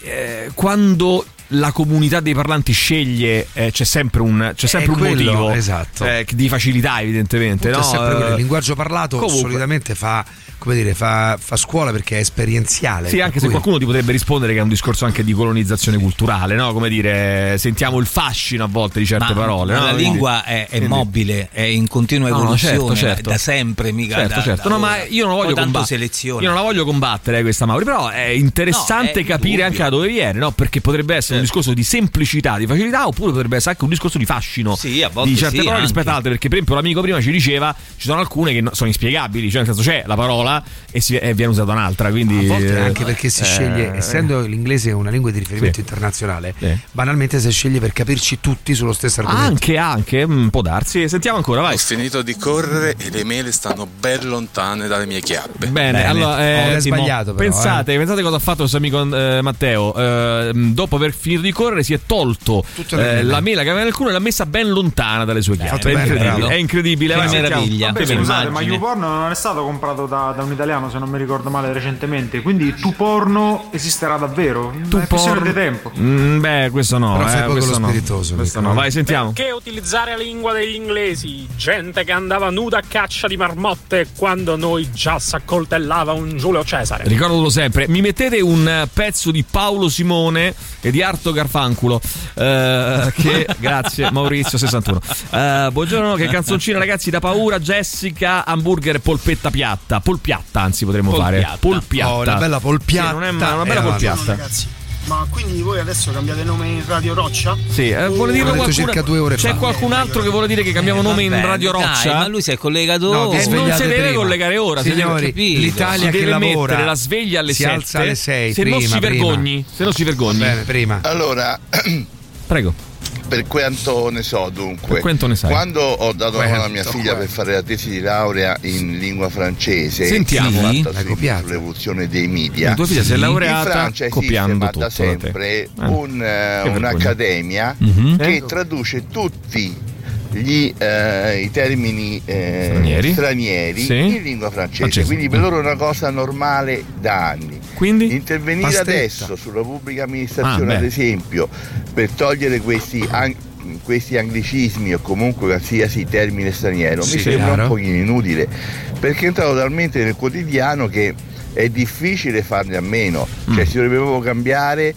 eh, quando la comunità dei parlanti sceglie eh, c'è sempre un, c'è sempre un quello, motivo esatto. eh, di facilità evidentemente no? sempre quello. Il linguaggio parlato comunque. solitamente fa, come dire, fa, fa scuola perché è esperienziale. Sì, anche se cui- qualcuno ti potrebbe rispondere che è un discorso anche di colonizzazione culturale, no? Come dire, sentiamo il fascino a volte di certe Ma parole. la no? Quindi- lingua è, è mobile, è in continua No, no, evoluzione certo, certo. da sempre, mica Certo, da, certo. da No, ma io non la voglio tanto combattere. selezione. Io non la voglio combattere questa Mauri, però è interessante No, è capire indubbio. anche da dove viene, no? Perché potrebbe essere un discorso di semplicità, di facilità, oppure potrebbe essere anche un discorso di fascino Sì, a volte di certe sì, parole anche. rispetto ad altre. Perché, per esempio, l'amico prima ci diceva ci sono alcune che no- sono inspiegabili, cioè nel senso c'è la parola e, si- e viene usata un'altra. Quindi, A volte eh, anche perché si eh, sceglie, essendo l'inglese una lingua di riferimento Sì. internazionale, Sì. banalmente si sceglie per capirci tutti sullo stesso argomento. Anche, anche, mm, può darsi. Sentiamo ancora, vai. Ho finito di correre e le mele stanno ben lontane dalle mie chiappe. Bene, allora eh, Oh, l'hai Timo, sbagliato però, pensate, pensate cosa ha fatto il nostro amico eh, Matteo. Eh, dopo aver finito di correre, si è tolto eh, la mela che aveva nel culo e l'ha messa ben lontana dalle sue chiappe. È bene, incredibile, è incredibile. Che meraviglia. Vabbè, scusate, ma. YouPorn non è stato comprato da, da un italiano, se non mi ricordo male, recentemente. Quindi tu porno esisterà davvero? Tu è porno- di tempo. Mm, beh, questo no. Però eh, poco questo no. spiritoso, Questo no. Vai, sentiamo. Perché utilizzare la lingua degli inglesi? Gente che andava nuda a caccia di marmotte quando noi già s'accoltellava un Giulio Cesare. Ricordatelo sempre, mi mettete un pezzo di Paolo Simone e di Arto Garfanculo. eh, che grazie, Maurizio 61. Eh, buongiorno, che canzoncina, ragazzi, da paura. Jessica, hamburger, polpetta piatta. Polpiatta, anzi, potremmo fare. Polpiatta. Oh, una bella polpiatta. Sì, non è male, una bella Eh, polpiatta. ragazzi. Ma quindi voi adesso cambiate nome in Radio Roccia? Sì, eh, vuole dirlo detto qualcuno- circa due ore C'è fa. qualcun altro che vuole dire che cambiamo Eh, nome in vabbè, Radio dai, Roccia? ma lui si è collegato No, vi Eh, non si deve prima. collegare ora, si Signori, capito. l'Italia si che deve lavora mettere la sveglia alle si 7 alza alle 6 se non si prima, prima. vergogni se non si vergogni bene, prima. Allora, prego per quanto ne so dunque, Per quanto ne sai? quando ho dato la mano a mia figlia per fare la tesi di laurea in lingua francese, Sentiamo. copiata? sull'evoluzione dei media, La tua figlia si è in laureata Francia esiste copiando ma tutto da sempre Eh, un, eh, un'accademia Mhm. che traduce tutti gli, eh, i termini eh, Stranieri? stranieri Sì. in lingua francese, Francese. quindi per loro è una cosa normale da anni. quindi Intervenire Pastetta. adesso sulla pubblica amministrazione, Ah, ad esempio, per togliere questi, an- questi anglicismi o comunque qualsiasi termine straniero, Sì, mi sembra chiaro. un pochino inutile, perché è entrato talmente nel quotidiano che è difficile farne a meno, Mm. cioè si dovrebbe proprio cambiare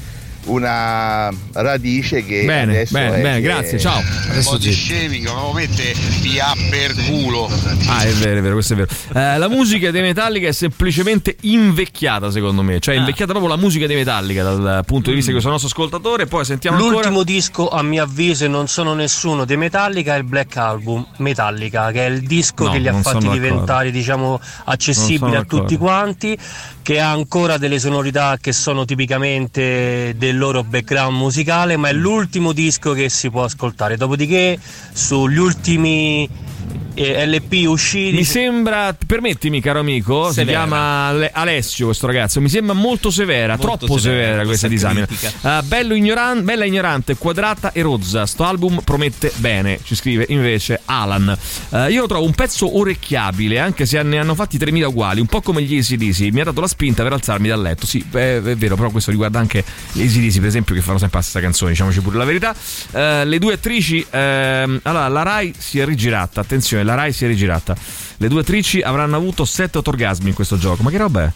una radice che Bene, adesso bene, è bene, che- grazie, ciao. Adesso di scemi che lo mette via per culo. Ah, è vero, è vero, questo è vero. Eh, la musica dei Metallica è semplicemente invecchiata, secondo me. Cioè, è invecchiata proprio la musica dei Metallica dal punto di vista di questo nostro ascoltatore. Poi sentiamo L'ultimo ancora. disco, a mio avviso, e non sono nessuno dei Metallica, è il Black Album Metallica, che è il disco No, che li ha non fatti diventare, diciamo, accessibili Non a tutti quanti, che ha ancora delle sonorità che sono tipicamente del loro background musicale, ma è l'ultimo disco che si può ascoltare. Dopodiché, sugli ultimi LP usciti. Mi sembra, permettimi caro amico, si Severa. chiama Ale- Alessio questo ragazzo, mi sembra molto severa, Molto troppo severa, severa questa disamina. bello ignoran- bella ignorante, quadrata e rozza, sto album promette bene, ci scrive invece Alan. Eh, io lo trovo un pezzo orecchiabile, anche se ne hanno fatti 3000 uguali, un po' come gli ACDC, mi ha dato la spinta per alzarmi dal letto. Sì, beh, è vero, però questo riguarda anche gli ACDC per esempio che fanno sempre la stessa canzone, diciamoci pure la verità. Eh, le due attrici, ehm, allora la Rai si è rigirata, attenzione, la Rai si è rigirata. Le due attrici avranno avuto 7-8 orgasmi in questo gioco, ma che roba è?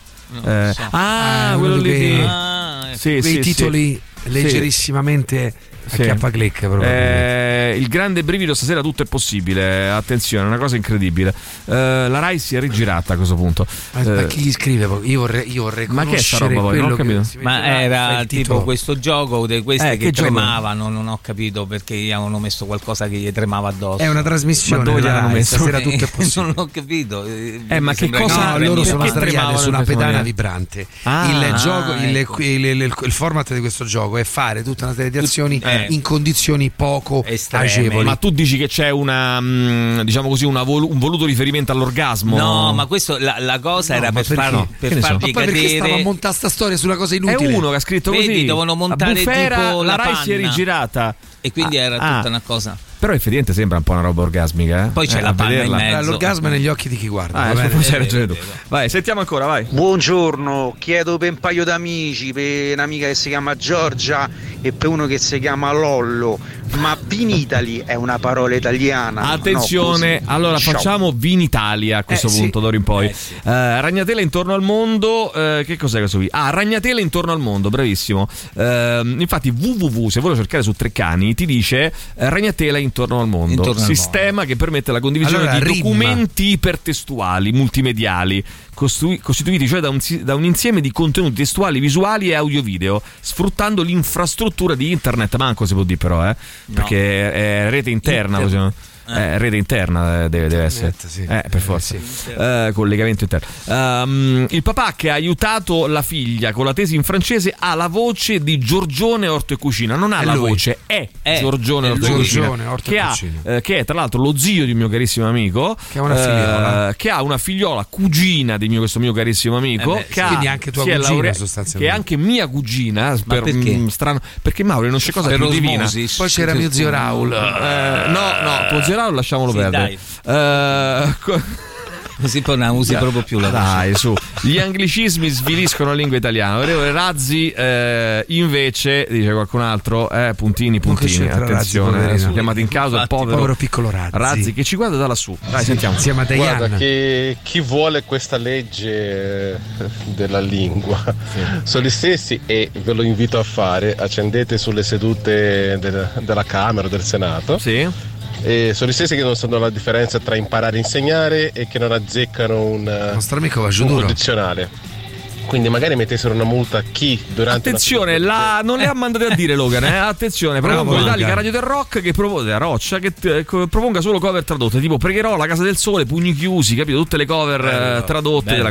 Eh, ah, Ah, quello lì che- di... Ah, sì, quei sì, titoli sì. leggerissimamente Sì. chiappa click proprio. Eh, il grande brivido stasera tutto è possibile. Attenzione, è una cosa incredibile. Eh, la Rai si è rigirata a questo punto. Ma, ma Eh, chi gli scrive? Io vorrei, io vorrei Ma che è sta roba poi? Non ho quello che capito. Ma era tipo questo gioco di queste Eh, che, che tremavano, non ho capito perché gli avevano messo qualcosa che gli tremava addosso. È una trasmissione. Ma dove gliel'hanno Rai, messo? Stasera tutto è possibile. non ho capito. Eh, Eh, ma che cosa- No, loro sono sdraiati su una pedana vibrante. Ah, il, gioco, il, ecco. il- il- il- il format di questo gioco è fare tutta una serie di azioni Eh. In condizioni poco Estreme. agevoli. ma tu dici che c'è una, mm, diciamo così, una vol- un voluto riferimento all'orgasmo? No, ma questo la, la cosa No, era per, perché? far, Che per ne so? farvi Ma poi perché stava a montare sta storia sulla cosa È inutile? uno che ha scritto Vedi, così. dovevano montare Bufera, tipo la la Rai si è panna. rigirata. E quindi Ah, era ah. tutta una cosa. Però effettivamente sembra un po' una roba orgasmica. Eh? Poi c'è Eh, la a panna in mezzo. Eh, L'orgasmo è negli occhi di chi guarda. Ah, va eh, bene? forse hai Eh, ragione tu. Vai, sentiamo ancora, vai. Buongiorno, chiedo per un paio d'amici, per un'amica che si chiama Giorgia e per uno che si chiama Lollo. Ma Vinitali è una parola italiana. Attenzione, No, allora Ciao. facciamo Vinitalia a questo Eh, sì. punto, d'ora in poi. Eh, sì. Eh, ragnatela intorno al mondo, eh, che cos'è questo qui? Ah, ragnatela intorno al mondo, bravissimo. Eh, infatti, www, se vuoi cercare su Treccani, ti dice ragnatela intorno al mondo, Intorno al sistema che permette la condivisione Allora, di rimma. documenti ipertestuali, multimediali, costui- costituiti cioè da un, da un insieme di contenuti testuali, visuali e audio-video, sfruttando l'infrastruttura di internet, manco si può dire però, eh, perché è rete interna, Inter- così, eh, rete interna eh, deve, deve essere. Sì. Eh, per forza. Eh, collegamento interno. Ehm, il papà che ha aiutato la figlia con la tesi in francese ha la voce di Giorgione Orto e Cucina. Non ha È la lui. voce, è, È. Giorgione È Orto e. Cucina. Orto che, ha, eh, che è tra l'altro lo zio di un mio carissimo amico. Che ha una eh, figliola. che ha una figliola cugina di mio, questo mio carissimo amico. Eh beh, che ha- quindi anche tua cugina, laurea-. Che è anche mia cugina. per- perché? mm, strano, perché Mauro non c'è cosa Per più divina. Poi c'era mio zio Raul. Eh, no, no, tuo zio Raul lasciamolo Sì, perdere. Eh, co- Così poi non la usi proprio più la voce. dai, su. Gli anglicismi sviliscono la lingua italiana. Onorevole Razzi, eh, invece, dice qualcun altro, eh, puntini, puntini. Razzi, Attenzione, poverino? sono chiamati in causa il povero, povero piccolo Razzi. Razzi che ci guarda da lassù. Dai, sentiamo. Insieme a Guarda che chi vuole questa legge eh, della lingua sono gli stessi e ve lo invito a fare, accendete sulle sedute del- della Camera o del Senato Sì. E sono gli stessi che non sanno la differenza tra imparare a insegnare e che non azzeccano un, un duro. Quindi magari mettessero una multa a chi durante Attenzione, la, non le ha mandate a dire Logan. Eh? Attenzione, propongo l'Italica Radio del Rock che propone Roccia che eh, proponga solo cover tradotte. Tipo Pregherò, La Casa del Sole, Pugni Chiusi, capito? Tutte le cover eh, tradotte bello. della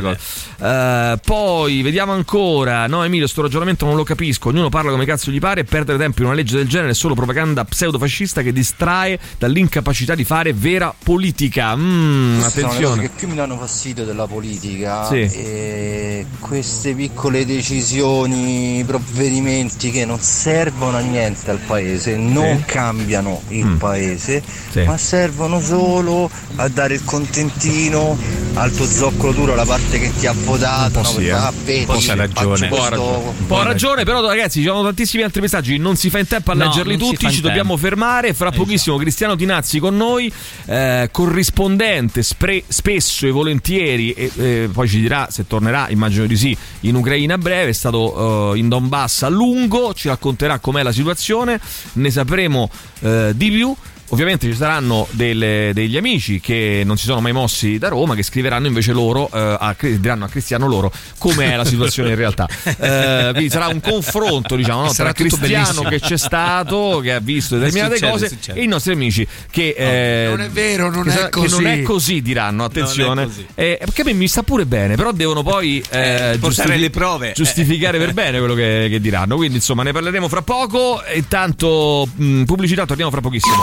cosa. Eh, poi vediamo ancora. No, Emilio, sto ragionamento non lo capisco. Ognuno parla come cazzo gli pare e perdere tempo in una legge del genere è solo propaganda pseudofascista che distrae dall'incapacità di fare vera politica. Mm, Queste sono le cose attenzione. che più mi danno fastidio della politica Sì. e queste piccole decisioni, provvedimenti che non servono a niente al paese, non Sì. cambiano il Mm. paese, Sì. ma servono solo a dare il contentino al tuo zoccolo duro, alla parte che ti ha votato, Un po' no? sì, Per- eh. ah, vedi, Un po' c'ha ragione. Un po' ragione. Un po' ha ragione, però ragazzi, ci sono tantissimi altri messaggi. Non si fa in tempo a No, leggerli tutti. Ci dobbiamo tempo. fermare. Fra pochissimo, Cristiano Tinazzi con noi, eh, corrispondente spre- spesso e volentieri. E, eh, poi ci dirà se tornerà. Immagino di sì. In Ucraina a breve, è stato eh, in Donbass a lungo, ci racconterà com'è la situazione, ne sapremo eh, di più. Ovviamente ci saranno delle- degli amici che non si sono mai mossi da Roma che scriveranno invece loro, eh, a, diranno a Cristiano loro com'è la situazione in realtà. Eh, quindi sarà un confronto diciamo, no, tra Cristiano bellissimo. che c'è stato, che ha visto determinate Succede, cose succede. e i nostri amici che... eh, non è vero, non che è che così. non è così diranno, attenzione. così. Eh, perché a me mi sta pure bene, però devono poi eh, portare le prove. giustificare per bene quello che, che diranno. Quindi insomma ne parleremo fra poco. Intanto mh, pubblicità, torniamo fra pochissimo.